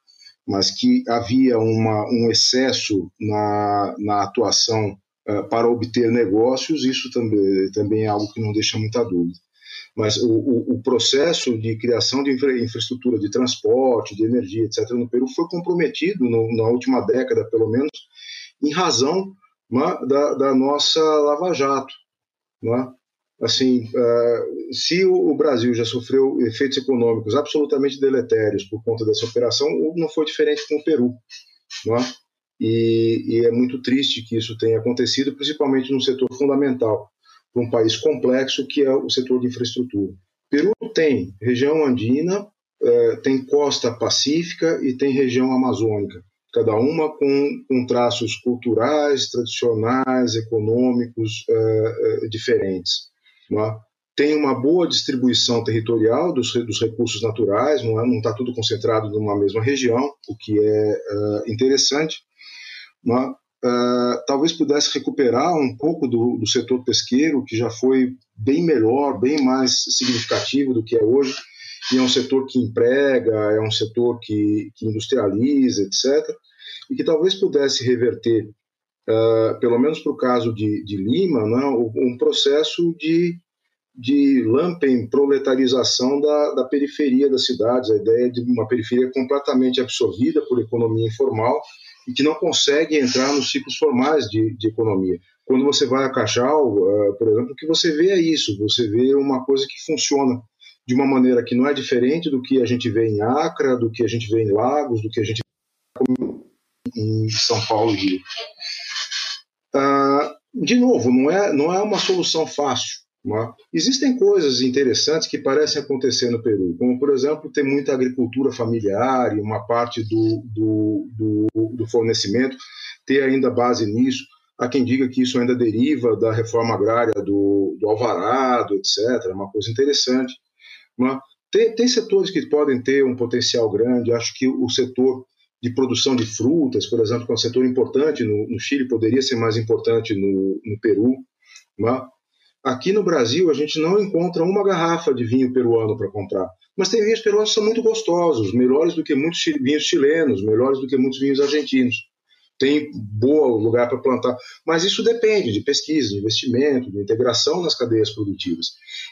mas que havia uma, um excesso na, na atuação uh, para obter negócios, isso também, também é algo que não deixa muita dúvida mas o, o, o processo de criação de infra, infraestrutura de transporte, de energia, etc., no Peru foi comprometido no, na última década, pelo menos, em razão né, da, da, nossa Lava Jato. Né? Assim, uh, se o, Brasil já sofreu efeitos econômicos absolutamente deletérios por conta dessa operação, não foi diferente com o Peru. Né? E, e é muito triste que isso tenha acontecido, principalmente no setor fundamental para um país complexo que é o setor de infraestrutura. Peru tem região andina, é, tem costa pacífica e tem região amazônica, cada uma com, com traços culturais, tradicionais, econômicos é, é, diferentes. É? Tem uma boa distribuição territorial dos, dos recursos naturais, não está tudo concentrado numa mesma região, o que é, é interessante. É? uh, talvez pudesse recuperar um pouco do, do, setor pesqueiro, que já foi bem melhor, bem mais significativo do que é hoje, e é um setor que emprega, é um setor que, que industrializa, etc., e que talvez pudesse reverter, uh, pelo menos para o caso de, de Lima, né, um processo de, de lampen proletarização da, da periferia das cidades, a ideia de uma periferia completamente absorvida por economia informal, e que não consegue entrar nos ciclos formais de, de economia. Quando você vai a Cachau, uh, por exemplo, o que você vê é isso, você vê uma coisa que funciona de uma maneira que não é diferente do que a gente vê em Acre, do que a gente vê em Lagos, do que a gente vê em São Paulo e Rio. Uh, de novo, não é, não é uma solução fácil. É? Existem coisas interessantes que parecem acontecer no Peru, como, por exemplo, ter muita agricultura familiar e uma parte do, do, do, do fornecimento ter ainda base nisso. Há quem diga que isso ainda deriva da reforma agrária do, do alvarado, etc. É uma coisa interessante. Mas tem, tem setores que podem ter um potencial grande. Acho que o setor de produção de frutas, por exemplo, que é um setor importante no, no Chile, poderia ser mais importante no, no Peru. Mas aqui no Brasil, a gente não encontra uma garrafa de vinho peruano para comprar. Mas tem vinhos peruanos que são muito gostosos, melhores do que muitos vinhos chilenos, melhores do que muitos vinhos argentinos. Tem bom lugar para plantar, mas isso depende de pesquisa, de investimento, de integração nas cadeias produtivas.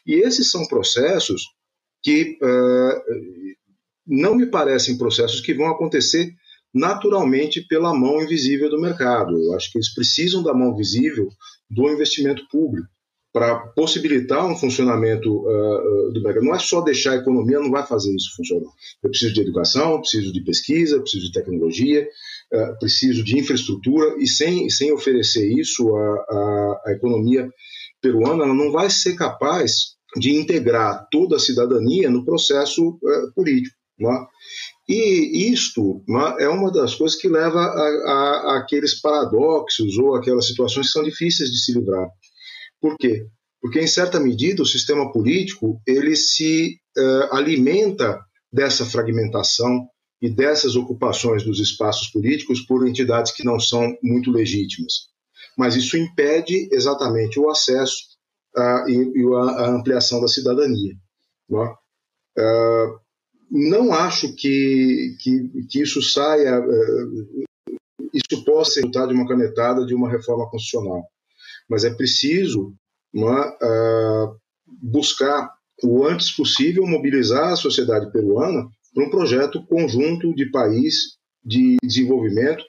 E esses são processos que uh, não me parecem processos que vão acontecer naturalmente pela mão invisível do mercado. Eu acho que eles precisam da mão visível do investimento público para possibilitar um funcionamento uh, do mercado. Não é só deixar a economia, não vai fazer isso funcionar. Eu preciso de educação, preciso de pesquisa, preciso de tecnologia, uh, preciso de infraestrutura, e sem, sem oferecer isso, a, a, a economia peruana não vai ser capaz de integrar toda a cidadania no processo político. É? E isto é? é uma das coisas que leva a, a, aqueles paradoxos ou aquelas situações que são difíceis de se livrar. Por quê? Porque, em certa medida, o sistema político ele se uh, alimenta dessa fragmentação e dessas ocupações dos espaços políticos por entidades que não são muito legítimas. Mas isso impede exatamente o acesso uh, e, e a, a, ampliação da cidadania. Não, é? uh, não acho que, que, que, isso saia, isso possa ser resultado de uma canetada de uma reforma constitucional mas é preciso uh, buscar o antes possível mobilizar a sociedade peruana para um projeto conjunto de país de desenvolvimento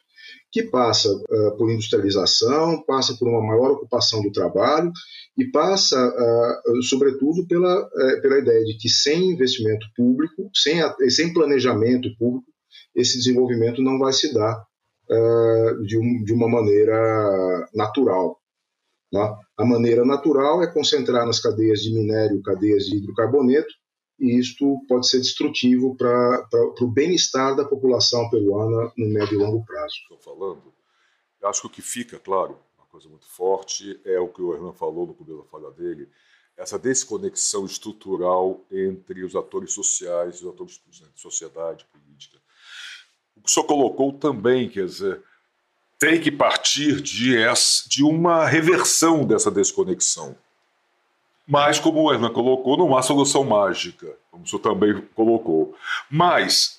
que passa uh, por industrialização, passa por uma maior ocupação do trabalho e passa, uh, sobretudo, pela, uh, pela ideia de que sem investimento público, sem, a, sem planejamento público, esse desenvolvimento não vai se dar de, um, de uma maneira natural. Tá? A maneira natural é concentrar nas cadeias de minério, cadeias de hidrocarboneto, e isto pode ser destrutivo para o bem-estar da população peruana no médio e longo prazo. Estou falando, acho que o que fica, claro, uma coisa muito forte, é o que o Hernan falou no começo da fala dele, essa desconexão estrutural entre os atores sociais e os atores né, de sociedade política. O que o senhor colocou também, quer dizer, tem que partir de, essa, de uma reversão dessa desconexão. Mas, como o Hernan colocou, não há solução mágica, como o senhor também colocou. Mas,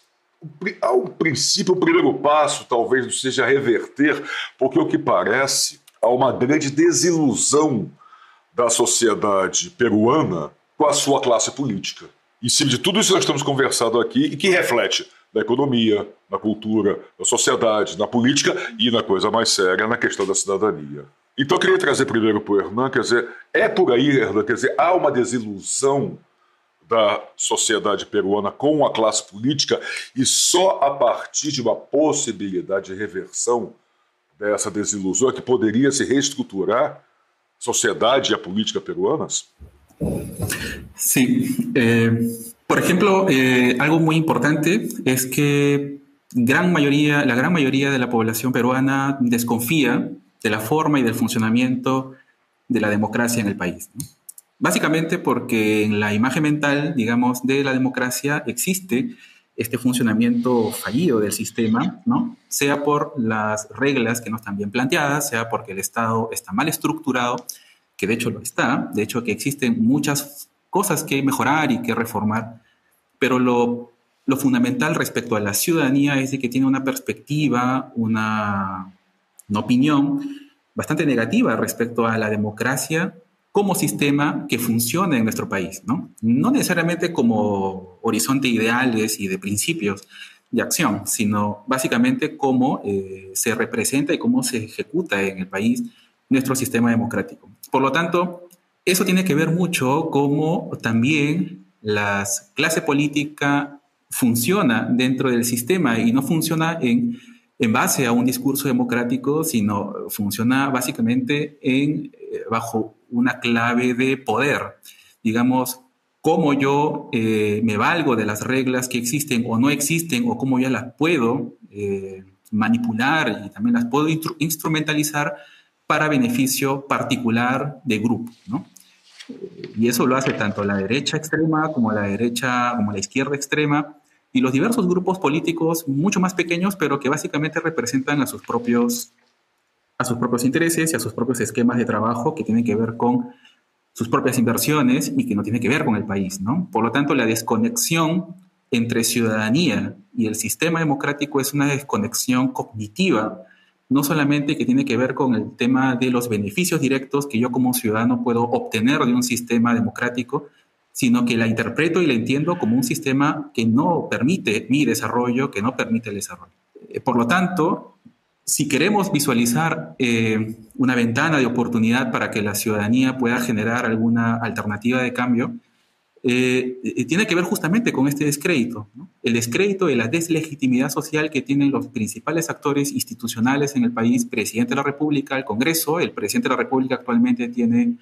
ao princípio, o primeiro passo talvez não seja reverter, porque o que parece, há uma grande desilusão da sociedade peruana com a sua classe política. Em cima de tudo isso que nós estamos conversando aqui e que reflete na economia, na cultura, na sociedade, na política e na coisa mais séria, na questão da cidadania. Então eu queria trazer primeiro para o Hernan, quer dizer, é por aí, Hernan, quer dizer, há uma desilusão da sociedade peruana com a classe política e só a partir de uma possibilidade de reversão dessa desilusão é que poderia se reestruturar a sociedade e a política peruanas? Sim. Eh... Por ejemplo, eh, algo muy importante es que gran mayoría, la gran mayoría de la población peruana desconfía de la forma y del funcionamiento de la democracia en el país. Básicamente porque en la imagen mental, digamos, de la democracia existe este funcionamiento fallido del sistema, ¿no? sea por las reglas que no están bien planteadas, sea porque el Estado está mal estructurado, que de hecho lo está, de hecho que existen muchas cosas que mejorar y que reformar, pero lo, lo fundamental respecto a la ciudadanía es que tiene una perspectiva, una, una opinión bastante negativa respecto a la democracia como sistema que funciona en nuestro país, ¿no? No necesariamente como horizonte ideales y de principios de acción, sino básicamente cómo eh, se representa y cómo se ejecuta en el país nuestro sistema democrático. Por lo tanto, eso tiene que ver mucho cómo también la clase política funciona dentro del sistema y no funciona en, en base a un discurso democrático, sino funciona básicamente en, eh, bajo una clave de poder. Digamos, cómo yo eh, me valgo de las reglas que existen o no existen o cómo yo las puedo eh, manipular y también las puedo instrumentalizar para beneficio particular de grupo. ¿no? Y eso lo hace tanto la derecha extrema como la derecha, como la izquierda extrema, y los diversos grupos políticos mucho más pequeños, pero que básicamente representan a sus propios, a sus propios intereses y a sus propios esquemas de trabajo que tienen que ver con sus propias inversiones y que no tiene que ver con el país, ¿no? Por lo tanto, la desconexión entre ciudadanía y el sistema democrático es una desconexión cognitiva, no solamente que tiene que ver con el tema de los beneficios directos que yo como ciudadano puedo obtener de un sistema democrático, sino que la interpreto y la entiendo como un sistema que no permite mi desarrollo, que no permite el desarrollo. Eh, por lo tanto, si queremos visualizar eh, una ventana de oportunidad para que la ciudadanía pueda generar alguna alternativa de cambio, eh, eh, tiene que ver justamente con este descrédito, el descrédito de la deslegitimidad social que tienen los principales actores institucionales en el país, presidente de la República, el Congreso, el presidente de la República actualmente tiene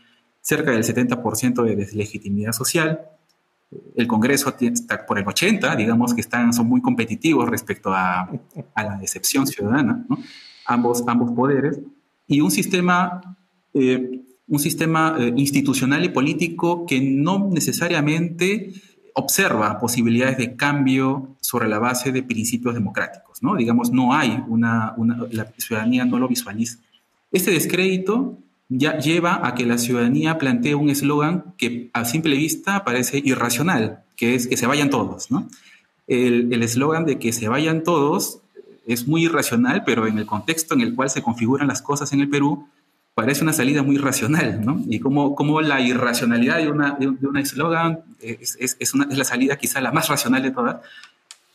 cerca del 70% de deslegitimidad social, el Congreso está por el 80%, digamos que están, son muy competitivos respecto a, la decepción ciudadana, ambos, ambos poderes, y un sistema eh, un sistema eh, institucional y político que no necesariamente observa posibilidades de cambio sobre la base de principios democráticos, ¿no? Digamos, no hay una, la ciudadanía no lo visualiza. Este descrédito ya lleva a que la ciudadanía plantee un eslogan que a simple vista parece irracional, que es que se vayan todos, ¿no? El eslogan de que se vayan todos es muy irracional, pero en el contexto en el cual se configuran las cosas en el Perú, parece una salida muy racional, ¿no? Y como, como la irracionalidad de una de, eslogan es, es, es, es, la salida quizá la más racional de todas,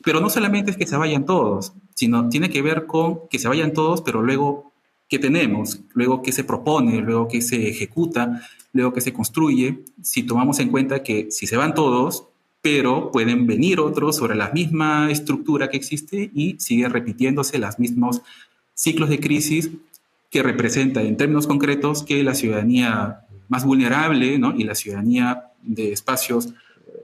pero no solamente es que se vayan todos, sino tiene que ver con que se vayan todos, pero luego qué tenemos, luego qué se propone, luego qué se ejecuta, luego qué se construye, si tomamos en cuenta que si se van todos, pero pueden venir otros sobre la misma estructura que existe y sigue repitiéndose los mismos ciclos de crisis que representa en términos concretos que la ciudadanía más vulnerable ¿no? y la ciudadanía de espacios,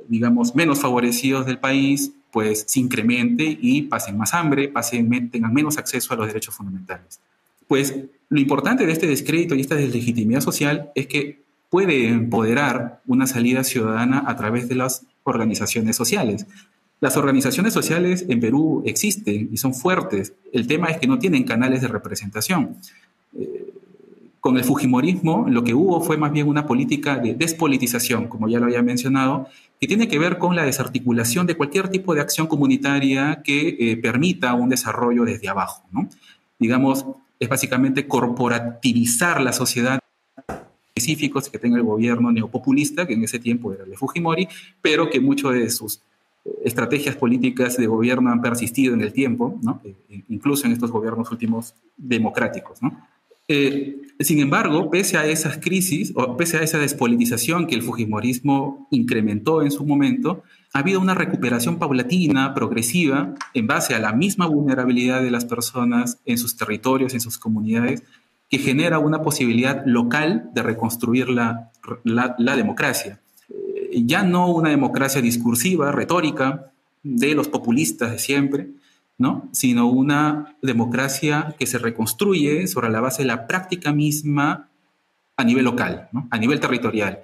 digamos, menos favorecidos del país, pues se incremente y pasen más hambre, pasen, tengan menos acceso a los derechos fundamentales. Pues lo importante de este descrédito y esta deslegitimidad social es que puede empoderar una salida ciudadana a través de las organizaciones sociales. Las organizaciones sociales en Perú existen y son fuertes. El tema es que no tienen canales de representación con el Fujimorismo lo que hubo fue más bien una política de despolitización, como ya lo había mencionado, que tiene que ver con la desarticulación de cualquier tipo de acción comunitaria que eh, permita un desarrollo desde abajo. Digamos, es básicamente corporativizar la sociedad específicos que tenga el gobierno neopopulista, que en ese tiempo era el de Fujimori, pero que muchas de sus eh, estrategias políticas de gobierno han persistido en el tiempo, eh, incluso en estos gobiernos últimos democráticos. ¿no? Eh, sin embargo, pese a esas crisis o pese a esa despolitización que el Fujimorismo incrementó en su momento, ha habido una recuperación paulatina, progresiva, en base a la misma vulnerabilidad de las personas en sus territorios, en sus comunidades, que genera una posibilidad local de reconstruir la, democracia. Eh, ya no una democracia discursiva, retórica, de los populistas de siempre, ¿no? sino una democracia que se reconstruye sobre la base de la práctica misma a nivel local, a nivel territorial.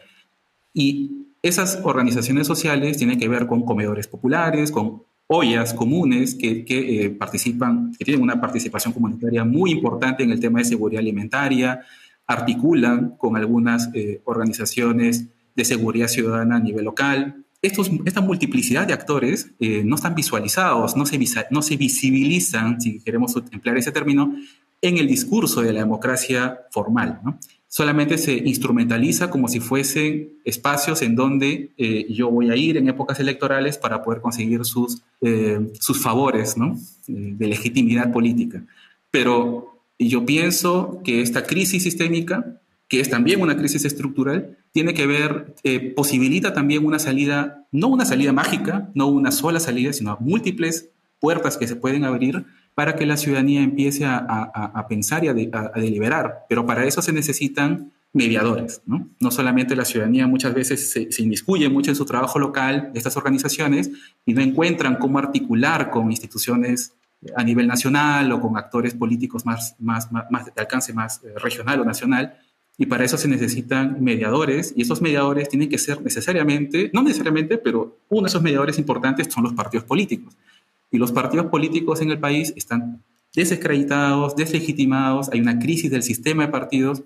Y esas organizaciones sociales tienen que ver con comedores populares, con ollas comunes que, eh, participan, que tienen una participación comunitaria muy importante en el tema de seguridad alimentaria, articulan con algunas eh, organizaciones de seguridad ciudadana a nivel local, esta multiplicidad de actores eh, no están visualizados, no se, no se visibilizan, si queremos emplear ese término, en el discurso de la democracia formal. Solamente se instrumentaliza como si fuesen espacios en donde eh, yo voy a ir en épocas electorales para poder conseguir sus, eh, sus favores de legitimidad política. Pero yo pienso que esta crisis sistémica que es también una crisis estructural, tiene que ver, eh, posibilita también una salida, no una salida mágica, no una sola salida, sino múltiples puertas que se pueden abrir para que la ciudadanía empiece a, pensar y a, deliberar. Pero para eso se necesitan mediadores, ¿no? No solamente la ciudadanía muchas veces se, se, inmiscuye mucho en su trabajo local de estas organizaciones y no encuentran cómo articular con instituciones a nivel nacional o con actores políticos más, más, más, de alcance más eh, regional o nacional Y para eso se necesitan mediadores, y esos mediadores tienen que ser necesariamente, no necesariamente, pero uno de esos mediadores importantes son los partidos políticos. Y los partidos políticos en el país están desacreditados, deslegitimados, hay una crisis del sistema de partidos,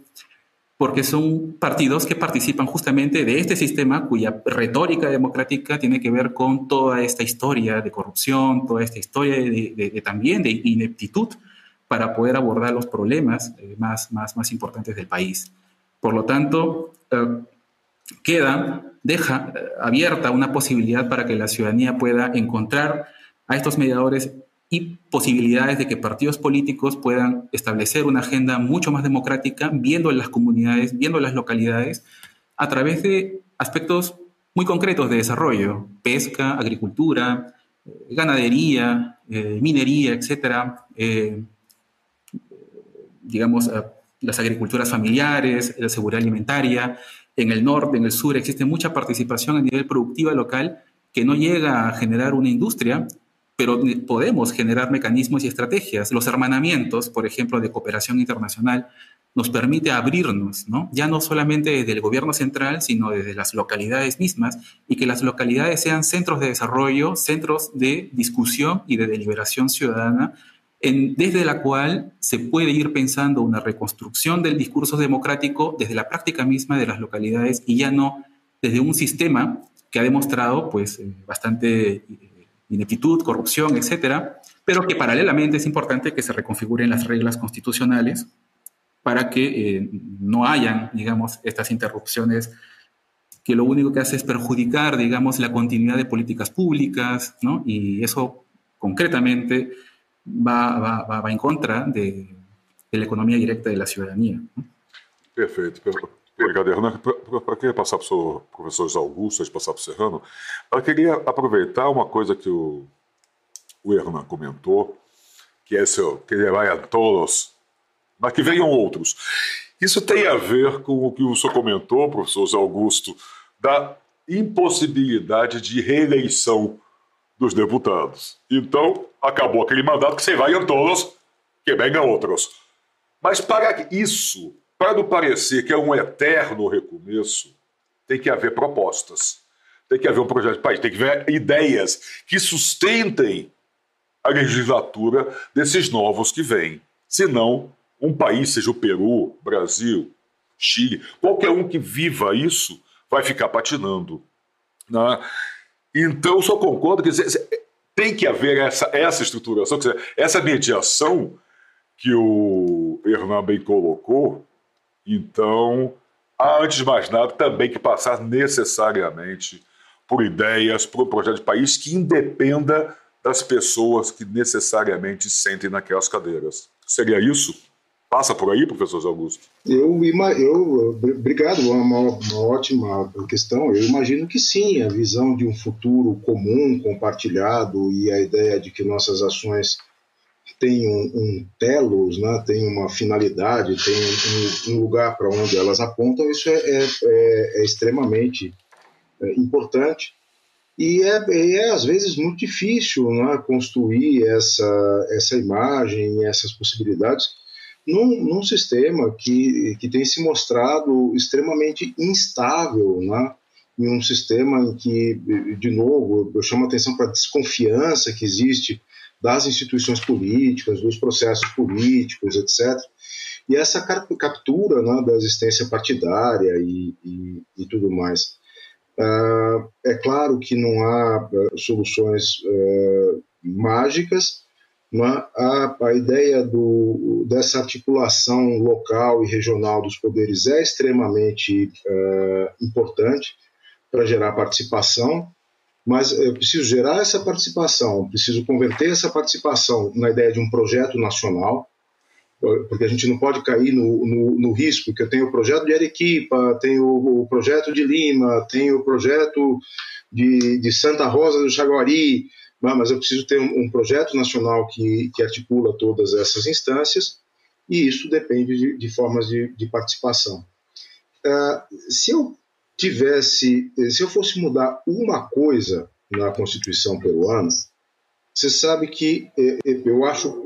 porque son partidos que participan justamente de este sistema cuya retórica democrática tiene que ver con toda esta historia de corrupción, toda esta historia de, también de ineptitud para poder abordar los problemas eh, más, más, más importantes del país. Por lo tanto, eh, queda, deja eh, abierta una posibilidad para que la ciudadanía pueda encontrar a estos mediadores y posibilidades de que partidos políticos puedan establecer una agenda mucho más democrática, viendo las comunidades, viendo las localidades, a través de aspectos muy concretos de desarrollo, pesca, agricultura, ganadería, minería, etcétera, digamos, las agriculturas familiares, la seguridad alimentaria. En el norte, en el sur, existe mucha participación a nivel productiva local que no llega a generar una industria, pero podemos generar mecanismos y estrategias. Los hermanamientos, por ejemplo, de cooperación internacional, nos permite abrirnos, ¿no? ya no solamente desde el gobierno central, sino desde las localidades mismas, y que las localidades sean centros de desarrollo, centros de discusión y de deliberación ciudadana desde la cual se puede ir pensando una reconstrucción del discurso democrático desde la práctica misma de las localidades y ya no desde un sistema que ha demostrado pues eh, bastante eh, ineptitud, corrupción, etcétera, pero que paralelamente es importante que se reconfiguren las reglas constitucionales para que eh, no hayan, digamos, estas interrupciones que lo único que hace es perjudicar, digamos, la continuidad de políticas públicas, ¿no? Y eso concretamente va, va, va, va em contra de, de economia direta da cidadania. Perfeito. Obrigado, Hernan. Para querer passar para o professor Augusto, antes de passar para o Serrano, eu queria aproveitar uma coisa que o, o Hernan comentou, que é seu, que ele vai a todos, mas que venham outros. Isso tem a ver com o que o senhor comentou, professor Augusto, da impossibilidade de reeleição dos deputados. Então, acabou aquele mandato que você vai em todos, que venham outros. Mas para isso, para não parecer que é um eterno recomeço, tem que haver propostas, tem que haver um projeto de país, tem que haver ideias que sustentem a legislatura desses novos que vêm. Senão, um país, seja o Peru, Brasil, Chile, qualquer um que viva isso, vai ficar patinando. Né? Então, eu só concordo que tem que haver essa, essa estruturação, essa mediação que o Hernan bem colocou. Então, antes de mais nada, também que passar necessariamente por ideias, por um projeto de país que independa das pessoas que necessariamente sentem naquelas cadeiras. Seria isso? Passa por aí, professor Augusto? Eu, eu obrigado, uma, uma ótima questão. Eu imagino que sim, a visão de um futuro comum, compartilhado e a ideia de que nossas ações têm um, um telos, né, têm uma finalidade, têm um, um lugar para onde elas apontam, isso é, é, é, é extremamente é, importante. E é, é, às vezes muito difícil né, construir essa, essa imagem, essas possibilidades num, num sistema que, que tem se mostrado extremamente instável, né? em um sistema em que, de novo, eu chamo a atenção para a desconfiança que existe das instituições políticas, dos processos políticos, etc. E essa captura né, da existência partidária e, e, e tudo mais. Uh, é claro que não há uh, soluções uh, mágicas, a, a ideia do, dessa articulação local e regional dos poderes é extremamente importante para gerar participação, mas eu preciso gerar essa participação, preciso converter essa participação na ideia de um projeto nacional, porque a gente não pode cair no, no, no risco que eu tenho o projeto de Arequipa, tenho o projeto de Lima, tenho o projeto de, de Santa Rosa do Jaguari, mas eu preciso ter um, um projeto nacional que, que, articula todas essas instâncias, e isso depende de, de formas de, de participação. Uh, se eu tivesse, se eu fosse mudar uma coisa na Constituição peruana, você sabe que é, é, eu acho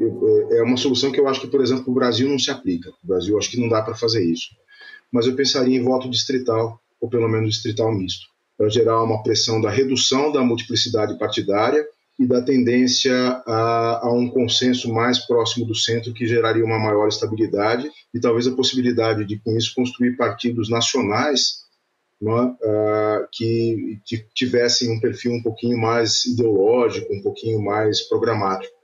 é uma solução que eu acho que, por exemplo, o Brasil não se aplica. O Brasil acho que não dá para fazer isso. mas eu pensaria em voto distrital, ou pelo menos distrital misto, para gerar uma pressão da redução da multiplicidade partidária e da tendência a, a, um consenso mais próximo do centro que geraria uma maior estabilidade e talvez a possibilidade de, com isso, construir partidos nacionais uh, que, tivessem um perfil um pouquinho mais ideológico, um pouquinho mais programático.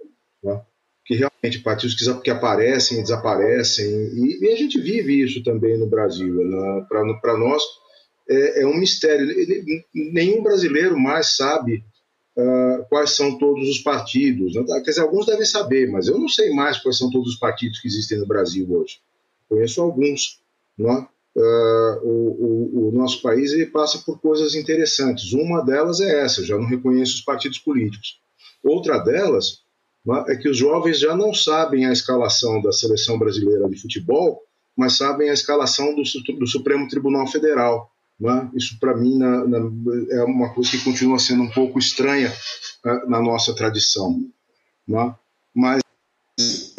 Né? Que realmente partidos que, aparecem e desaparecem, e, e, a gente vive isso também no Brasil. Né? Para nós é, é um mistério. Nenhum brasileiro mais sabe Uh, quais são todos os partidos. Quer dizer, alguns devem saber, mas eu não sei mais quais são todos os partidos que existem no Brasil hoje. Conheço alguns. Não é? Uh, o, o, o, nosso país ele passa por coisas interessantes. Uma delas é essa, já não reconheço os partidos políticos. Outra delas é, é que os jovens já não sabem a escalação da seleção brasileira de futebol, mas sabem a escalação do, do Supremo Tribunal Federal. Né? Isso, para mim, na, na, é uma coisa que continua sendo um pouco estranha né, na nossa tradição. Né? Mas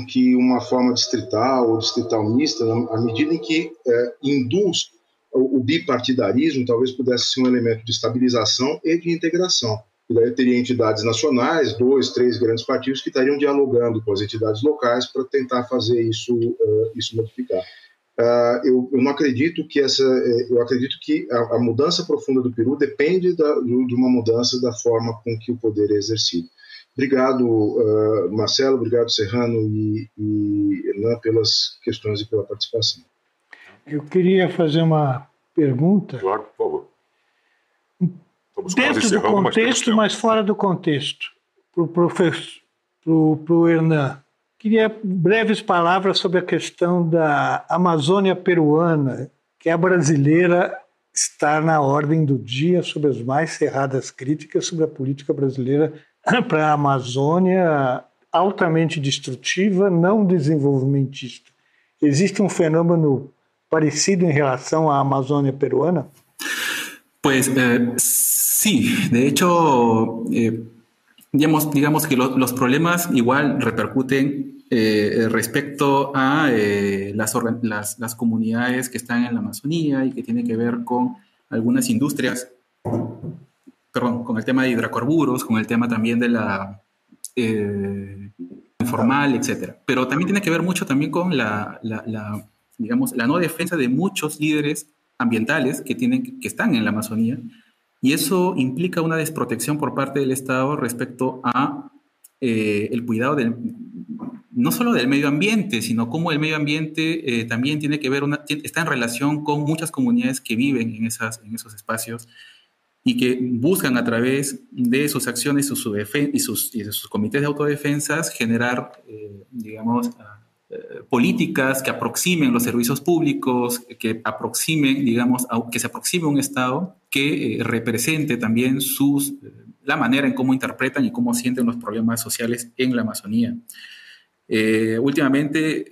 que uma forma distrital ou distrital mista, à medida em que é, induz o, o, bipartidarismo, talvez pudesse ser um elemento de estabilização e de integração. E daí teria entidades nacionais, dois, três grandes partidos que estariam dialogando com as entidades locais para tentar fazer isso, uh, isso modificar. Uh, eu, eu, não acredito que essa, eh, eu acredito que a, a mudança profunda do Peru depende da, de uma mudança da forma com que o poder é exercido. Obrigado, uh, Marcelo, obrigado, Serrano e, e Enan, pelas questões e pela participação. Eu queria fazer uma pergunta. Claro, por favor. Estamos Dentro do contexto, mas fora do contexto, para o professor, para o Hernan. Queria breves palavras sobre a questão da Amazônia peruana, que é brasileira está na ordem do dia sobre as mais cerradas críticas sobre a política brasileira para a Amazônia altamente destrutiva, não desenvolvimentista. Existe um fenômeno parecido em relação à Amazônia peruana? Pues eh, sí, de hecho, eh, digamos, digamos que lo, los problemas igual repercuten eh, respecto a eh, las, las, las, comunidades que están en la Amazonía y que tienen que ver con algunas industrias, perdón, con el tema de hidrocarburos, con el tema también de la eh, informal, etcétera. Pero también tiene que ver mucho también con la, la, la, digamos, la no defensa de muchos líderes ambientales que, tienen, que están en la Amazonía y eso implica una desprotección por parte del Estado respecto a eh, el cuidado del, no solo del medio ambiente, sino cómo el medio ambiente eh, también tiene que ver, una, está en relación con muchas comunidades que viven en, esas, en esos espacios y que buscan a través de sus acciones y sus, y sus, y sus comités de autodefensas generar, eh, digamos, eh, políticas que aproximen los servicios públicos, que aproximen, digamos, que se aproxime un Estado que eh, represente también sus, la manera en cómo interpretan y cómo sienten los problemas sociales en la Amazonía. Últimamente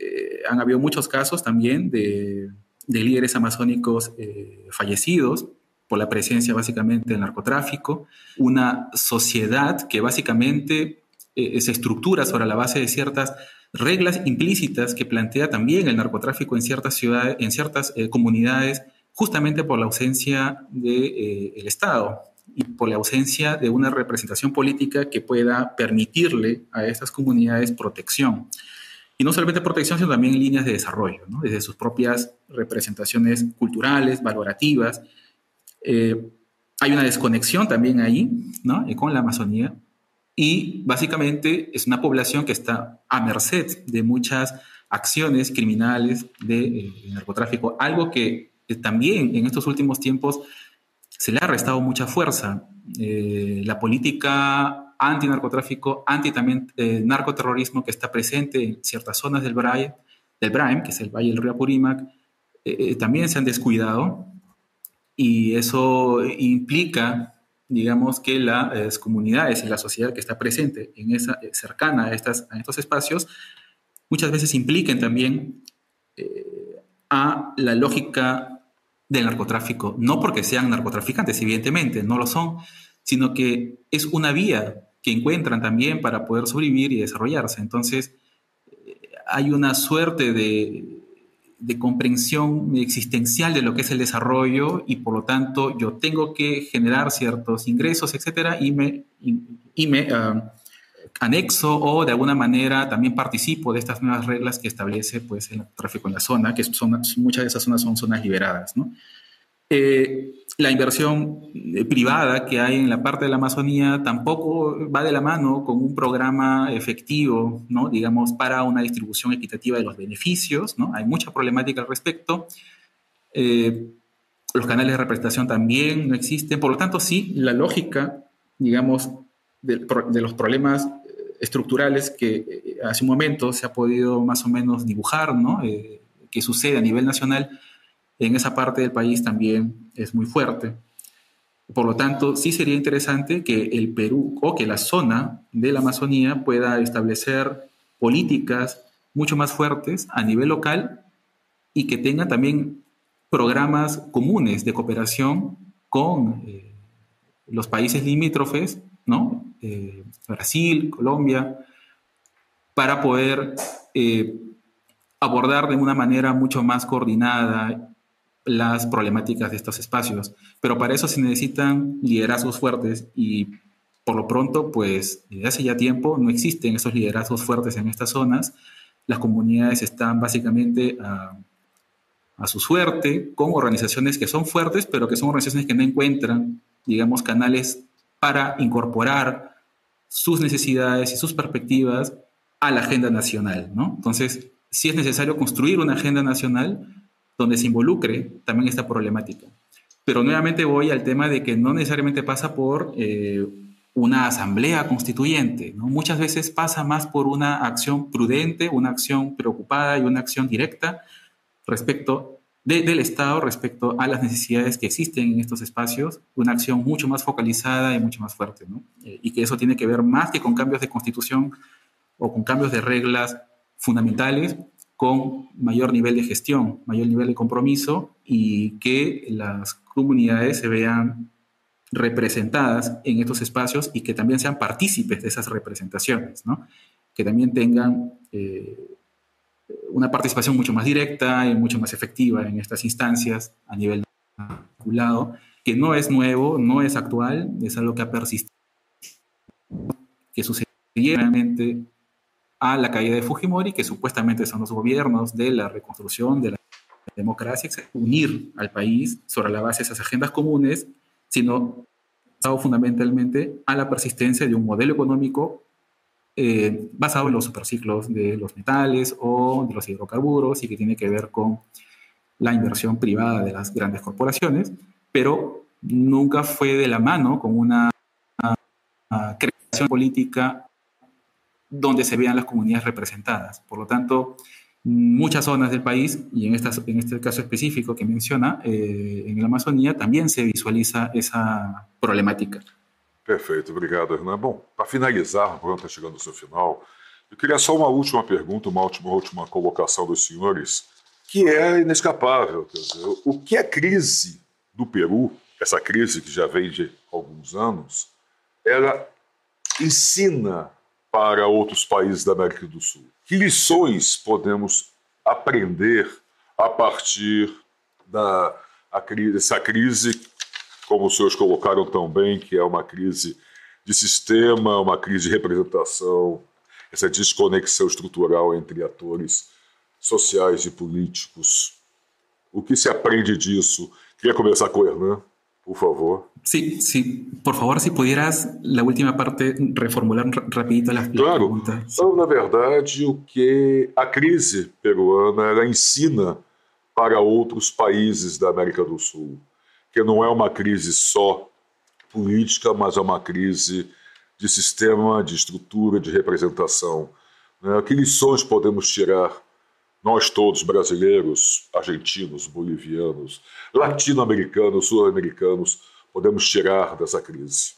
han habido muchos casos también de líderes amazónicos fallecidos por la presencia básicamente del narcotráfico, una sociedad que básicamente se estructura sobre la base de ciertas reglas implícitas que plantea también el narcotráfico en ciertas ciudades, en ciertas eh, comunidades, justamente por la ausencia del de, eh, Estado y por la ausencia de una representación política que pueda permitirle a estas comunidades protección. Y no solamente protección, sino también líneas de desarrollo, desde sus propias representaciones culturales, valorativas. Eh, hay una desconexión también ahí ¿no? con la Amazonía, y básicamente es una población que está a merced de muchas acciones criminales de eh, narcotráfico, algo que eh, también en estos últimos tiempos se le ha restado mucha fuerza. Eh, la política antinarcotráfico, anti también narcoterrorismo que está presente en ciertas zonas del Braille, del Braim, que es el Valle del Río Apurímac, también se han descuidado y eso implica digamos que las comunidades y la sociedad que está presente en esa, eh, cercana a, estas, a estos espacios, muchas veces impliquen también eh, a la lógica del narcotráfico, no porque sean narcotraficantes, evidentemente, no lo son, sino que es una vía que encuentran también para poder sobrevivir y desarrollarse. Entonces, eh, hay una suerte de, de comprensión existencial de lo que es el desarrollo y por lo tanto yo tengo que generar ciertos ingresos, etcétera, y me, y, me ah, anexo o de alguna manera también participo de estas nuevas reglas que establece pues, el tráfico en la zona, que son, muchas de esas zonas son zonas liberadas. ¿no? Eh, la inversión eh, privada que hay en la parte de la Amazonía tampoco va de la mano con un programa efectivo, ¿no? digamos, para una distribución equitativa de los beneficios. ¿no? Hay mucha problemática al respecto. Eh, los canales de representación también no existen. Por lo tanto, sí, la lógica, digamos, de, los problemas estructurales que hace un momento se ha podido más o menos dibujar, ¿no? que sucede a nivel nacional, en esa parte del país también es muy fuerte. Por lo tanto, sí sería interesante que el Perú o que la zona de la Amazonía pueda establecer políticas mucho más fuertes a nivel local y que tenga también programas comunes de cooperación con eh, los países limítrofes, ¿no? Eh, Brasil, Colombia, para poder eh, abordar de una manera mucho más coordinada las problemáticas de estos espacios. Pero para eso se necesitan liderazgos fuertes y por lo pronto, pues desde hace ya tiempo no existen esos liderazgos fuertes en estas zonas. Las comunidades están básicamente a, su suerte con organizaciones que son fuertes, pero que son organizaciones que no encuentran, digamos, canales para incorporar sus necesidades y sus perspectivas a la agenda nacional, ¿no? Entonces, si es necesario construir una agenda nacional, donde se involucre también esta problemática. Pero nuevamente voy al tema de que no necesariamente pasa por eh, una asamblea constituyente, muchas veces pasa más por una acción prudente, una acción preocupada y una acción directa respecto del Estado, respecto a las necesidades que existen en estos espacios, una acción mucho más focalizada y mucho más fuerte. Eh, y que eso tiene que ver más que con cambios de constitución o con cambios de reglas fundamentales, con mayor nivel de gestión, mayor nivel de compromiso y que las comunidades se vean representadas en estos espacios y que también sean partícipes de esas representaciones, ¿no? que también tengan eh, una participación mucho más directa y mucho más efectiva en estas instancias a nivel vinculado, que no es nuevo, no es actual, es algo que ha persistido, que sucedió realmente a la caída de Fujimori, que supuestamente son los gobiernos de la reconstrucción de la democracia, unir al país sobre la base de esas agendas comunes, sino fundamentalmente a la persistencia de un modelo económico eh, basado en los superciclos de los metales o de los hidrocarburos y que tiene que ver con la inversión privada de las grandes corporaciones, pero nunca fue de la mano con una creación política donde se vean las comunidades representadas. Por lo tanto, muchas zonas del país, y en, en este caso específico que menciona, eh, en la Amazonía, también se visualiza esa problemática. Perfeito, obrigado, Hernan. Bom, para finalizar, o está chegando ao final, eu queria só uma última pergunta, uma última, última colocação dos senhores, que é inescapável. Quer dizer, o que a crise do Peru, essa crise que já vem de alguns anos, ela ensina para outros países da América do Sul? Que lições podemos aprender a partir da a, dessa crise, como os senhores colocaram tão bem, que é uma crise de sistema, uma crise de representação, essa desconexão estrutural entre atores sociais e políticos. O que se aprende disso? Queria começar com o Hernan. Por favor. Sí, sí, por favor, si pudieras la última parte reformular rapidito las claro. perguntas. Então, na verdade, o que a crise peruana ela ensina para outros países da América do Sul, que não é uma crise só política, mas é uma crise de sistema, de estrutura, de representação. Né? Que lições podemos tirar nós todos, brasileiros, argentinos, bolivianos, latino-americanos, sul-americanos, podemos tirar dessa crise?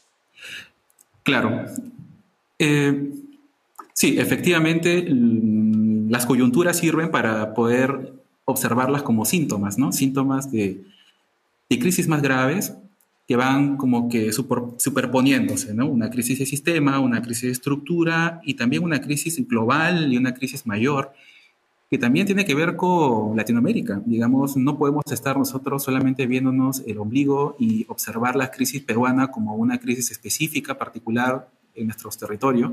Claro. Eh, sí, efectivamente, las coyunturas sirven para poder observarlas como síntomas, ¿no? Síntomas de, crisis más graves que van como que super, superponiéndose. Una crisis de sistema, una crisis de estructura y también una crisis global y una crisis mayor que también tiene que ver con Latinoamérica. Digamos, no podemos estar nosotros solamente viéndonos el ombligo y observar la crisis peruana como una crisis específica, particular en nuestros territorios,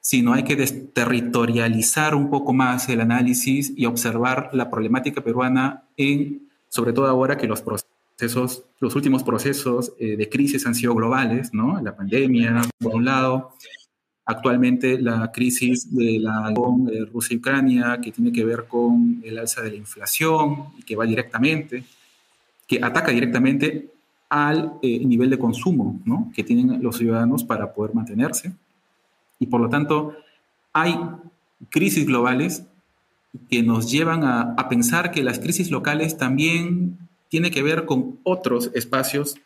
sino hay que desterritorializar un poco más el análisis y observar la problemática peruana en, sobre todo ahora que los procesos, los últimos procesos eh, de crisis han sido globales, ¿no? La pandemia, por un lado, Actualmente la crisis de la de Rusia y Ucrania, que tiene que ver con el alza de la inflación y que va directamente, que ataca directamente al eh, nivel de consumo ¿no? que tienen los ciudadanos para poder mantenerse. Y por lo tanto, hay crisis globales que nos llevan a, pensar que las crisis locales también tienen que ver con otros espacios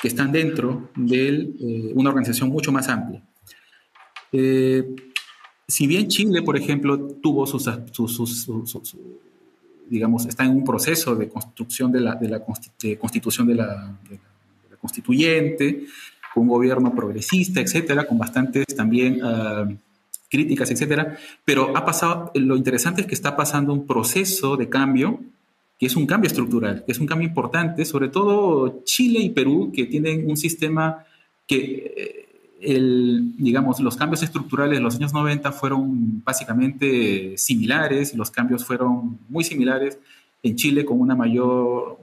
que están dentro de eh, una organización mucho más amplia. Eh, si bien Chile, por ejemplo, tuvo sus, digamos, está en un proceso de construcción de la, constitución de la, constituyente, con un gobierno progresista, etcétera, con bastantes también ah, críticas, etcétera, pero ha pasado, lo interesante es que está pasando un proceso de cambio que es un cambio estructural, que es un cambio importante, sobre todo Chile y Perú, que tienen un sistema que eh, el, digamos, los cambios estructurales de los años 90 fueron básicamente similares, los cambios fueron muy similares en Chile con una mayor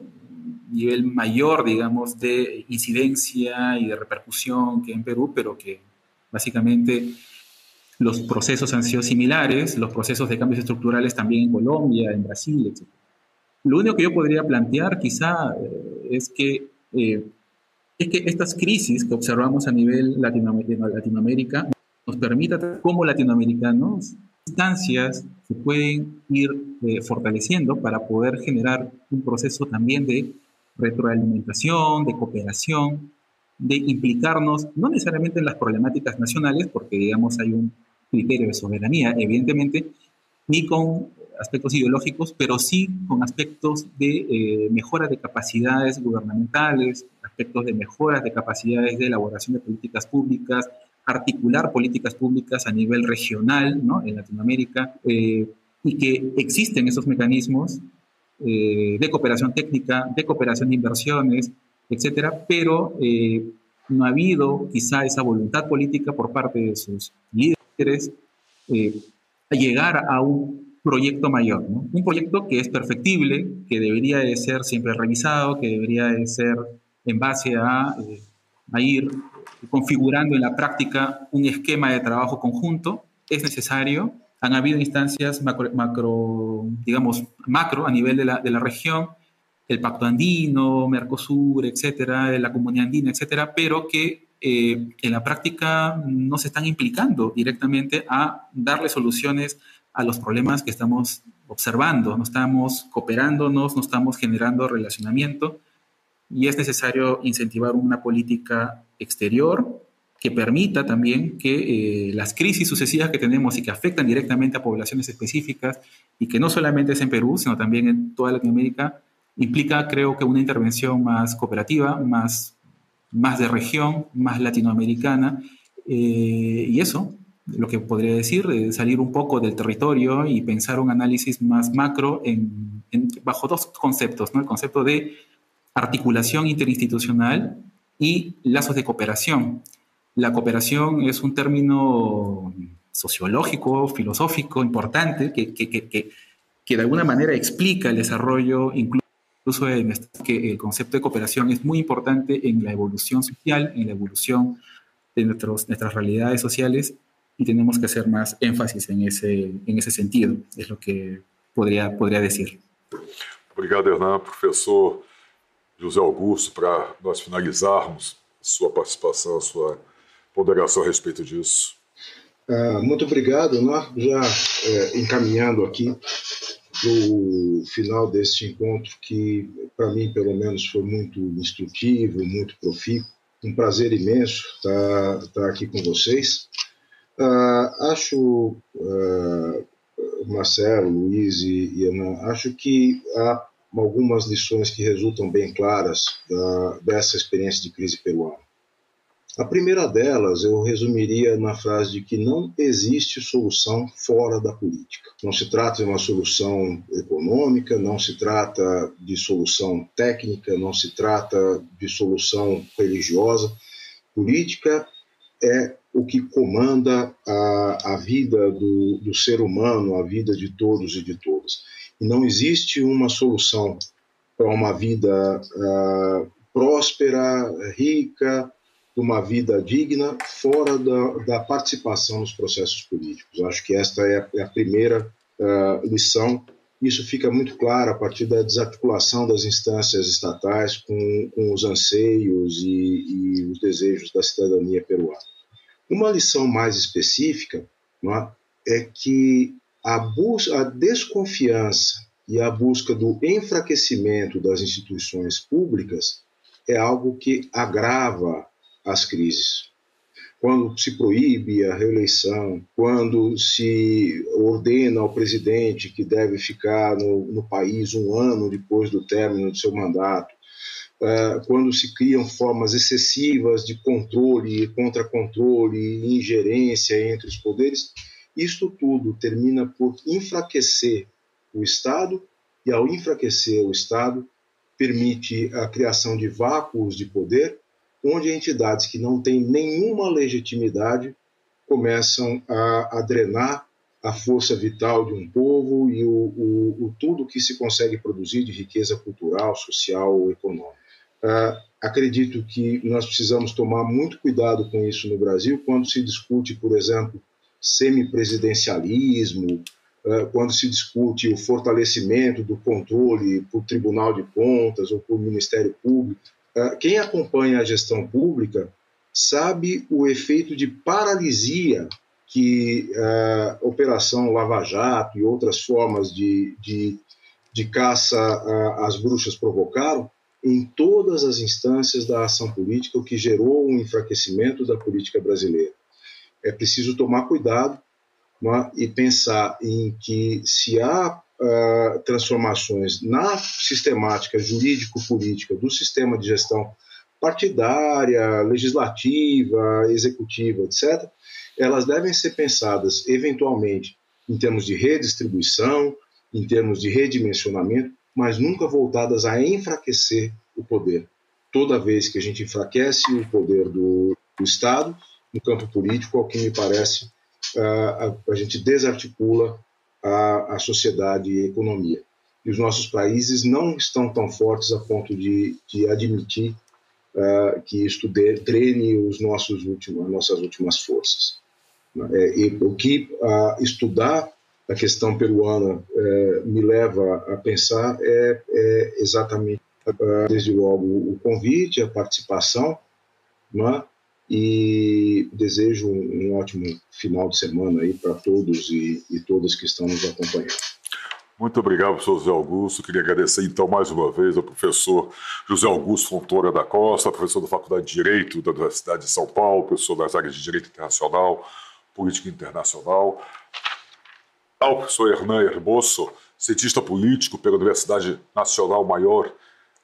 nivel mayor, digamos, de incidencia y de repercusión que en Perú, pero que básicamente los procesos han sido similares, los procesos de cambios estructurales también en Colombia, en Brasil, etc. Lo único que yo podría plantear quizá eh, es que eh, es que estas crisis que observamos a nivel Latinoamérica nos permita, como latinoamericanos, instancias se pueden ir eh, fortaleciendo para poder generar un proceso también de retroalimentación, de cooperación, de implicarnos, no necesariamente en las problemáticas nacionales, porque digamos hay un criterio de soberanía, evidentemente, ni con aspectos ideológicos, pero sí con aspectos de eh, mejora de capacidades gubernamentales, aspectos de mejoras de capacidades de elaboración de políticas públicas, articular políticas públicas a nivel regional ¿no? en Latinoamérica, eh, y que existen esos mecanismos eh, de cooperación técnica, de cooperación de inversiones, etcétera, pero no ha habido quizá esa voluntad política por parte de sus líderes a llegar a un proyecto mayor, un proyecto que es perfectible, que debería de ser siempre revisado, que debería de ser en base a, eh, a ir configurando en la práctica un esquema de trabajo conjunto, es necesario. Han habido instancias macro, digamos, macro a nivel de la, de la, región, el Pacto Andino, Mercosur, etcétera, la Comunidad Andina, etcétera, pero que eh, en la práctica no se están implicando directamente a darle soluciones a los problemas que estamos observando, no estamos cooperándonos, no estamos generando relacionamiento y es necesario incentivar una política exterior que permita también que eh, las crisis sucesivas que tenemos y que afectan directamente a poblaciones específicas y que no solamente es en Perú, sino también en toda Latinoamérica, implica creo que una intervención más cooperativa, más, más de región, más latinoamericana. Eh, y eso, lo que podría decir, de salir un poco del territorio y pensar un análisis más macro en, bajo dos conceptos, ¿no? el concepto de articulación interinstitucional y lazos de cooperación. La cooperación es un término sociológico, filosófico importante que, que, que, que de alguna manera explica el desarrollo incluso que el concepto de cooperación es muy importante en la evolución social, en la evolución de nuestros, nuestras realidades sociales y tenemos que hacer más énfasis en ese, en ese sentido, es lo que podría, podría decir. Obrigado, Hernán. Professor José Augusto, para nós finalizarmos sua participação, sua ponderação a respeito disso. Ah, muito obrigado. Nós já é, encaminhando aqui para o final deste encontro, que para mim, pelo menos, foi muito instrutivo, muito profícuo. Um prazer imenso estar, estar aqui com vocês. Uh, acho, uh, Marcelo, Luiz e, Ana, acho que há algumas lições que resultam bem claras dessa experiência de crise peruana. A primeira delas eu resumiria na frase de que não existe solução fora da política. Não se trata de uma solução econômica, não se trata de solução técnica, não se trata de solução religiosa. Política é o que comanda a, a vida do, do ser humano, a vida de todos e de todas. E não existe uma solução para uma vida uh, próspera, rica, uma vida digna fora da, da, participação nos processos políticos. Acho que esta é a, é a primeira uh, lição. Isso fica muito claro a partir da desarticulação das instâncias estatais com, com os anseios e, e, os desejos da cidadania peruana. Uma lição mais específica é, é que a, a desconfiança e a busca do enfraquecimento das instituições públicas é algo que agrava as crises. Quando se proíbe a reeleição, quando se ordena ao presidente que deve ficar no, no país um ano depois do término do seu mandato, quando se criam formas excessivas de controle, contra-controle ingerência entre os poderes, isto tudo termina por enfraquecer o Estado, e ao enfraquecer o Estado, permite a criação de vácuos de poder onde entidades que não têm nenhuma legitimidade começam a, a drenar a força vital de um povo e o, o, o, tudo que se consegue produzir de riqueza cultural, social ou econômica. Uh, acredito que nós precisamos tomar muito cuidado com isso no Brasil quando se discute, por exemplo, semipresidencialismo, uh, quando se discute o fortalecimento do controle por Tribunal de Contas ou por Ministério Público. Ah, quem acompanha a gestão pública sabe o efeito de paralisia que a Operação Lava Jato e outras formas de, de, de caça às bruxas provocaram em todas as instâncias da ação política, o que gerou um enfraquecimento da política brasileira. É preciso tomar cuidado é? e pensar em que se há uh, transformações na sistemática jurídico-política do sistema de gestão partidária, legislativa, executiva, etc., elas devem ser pensadas eventualmente em termos de redistribuição, em termos de redimensionamento, mas nunca voltadas a enfraquecer o poder. Toda vez que a gente enfraquece o poder do, do Estado no campo político, ao que me parece, a, a gente desarticula a, a sociedade e a economia. E os nossos países não estão tão fortes a ponto de, de admitir uh, que isto drene os nossos últimos, as nossas últimas forças. É, e o que uh, estudar a questão peruana uh, me leva a pensar é, é exatamente, desde logo, o convite, a participação, é? e desejo um, ótimo final de semana aí para todos e, e todas que estão nos acompanhando. Muito obrigado, professor José Augusto. Queria agradecer, então, mais uma vez ao professor José Augusto Fontoura da Costa, professor da Faculdade de Direito da Universidade de São Paulo, professor das áreas de Direito Internacional, Política Internacional, ao professor Hernan Herboso, cientista político pela Universidade Nacional Maior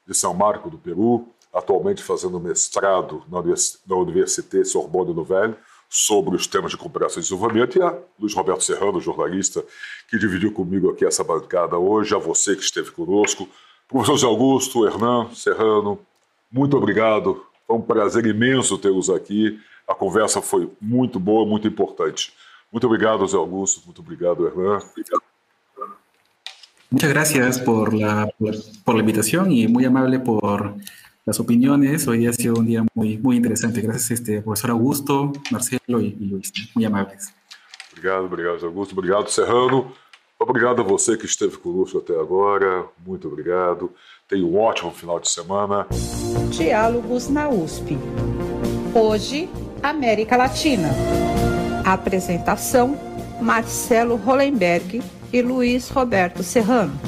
de São Marco do Peru, atualmente fazendo mestrado na, na Université Sorbonne Nouvelle sobre os temas de cooperação e desenvolvimento, e a Luiz Roberto Serrano, jornalista, que dividiu comigo aqui essa bancada hoje, a você que esteve conosco, professor José Augusto, Hernan, Serrano, muito obrigado, foi um prazer imenso tê-los aqui, a conversa foi muito boa, muito importante. Muito obrigado, José Augusto, muito obrigado, Hernan. Obrigado. Muchas gracias por la, por, por la invitación y muy amable por las opiniones. Hoy ha sido un día muy, muy interesante. Gracias, este, professor Augusto, Marcelo e, e Luiz. Muito amáveis. Obrigado, obrigado, Augusto. Obrigado, Serrano. Obrigado a você que esteve conosco até agora. Muito obrigado. Tenha um ótimo final de semana. Diálogos na USP. Hoje, América Latina. Apresentação: Marcelo Hollenberg e Luiz Roberto Serrano.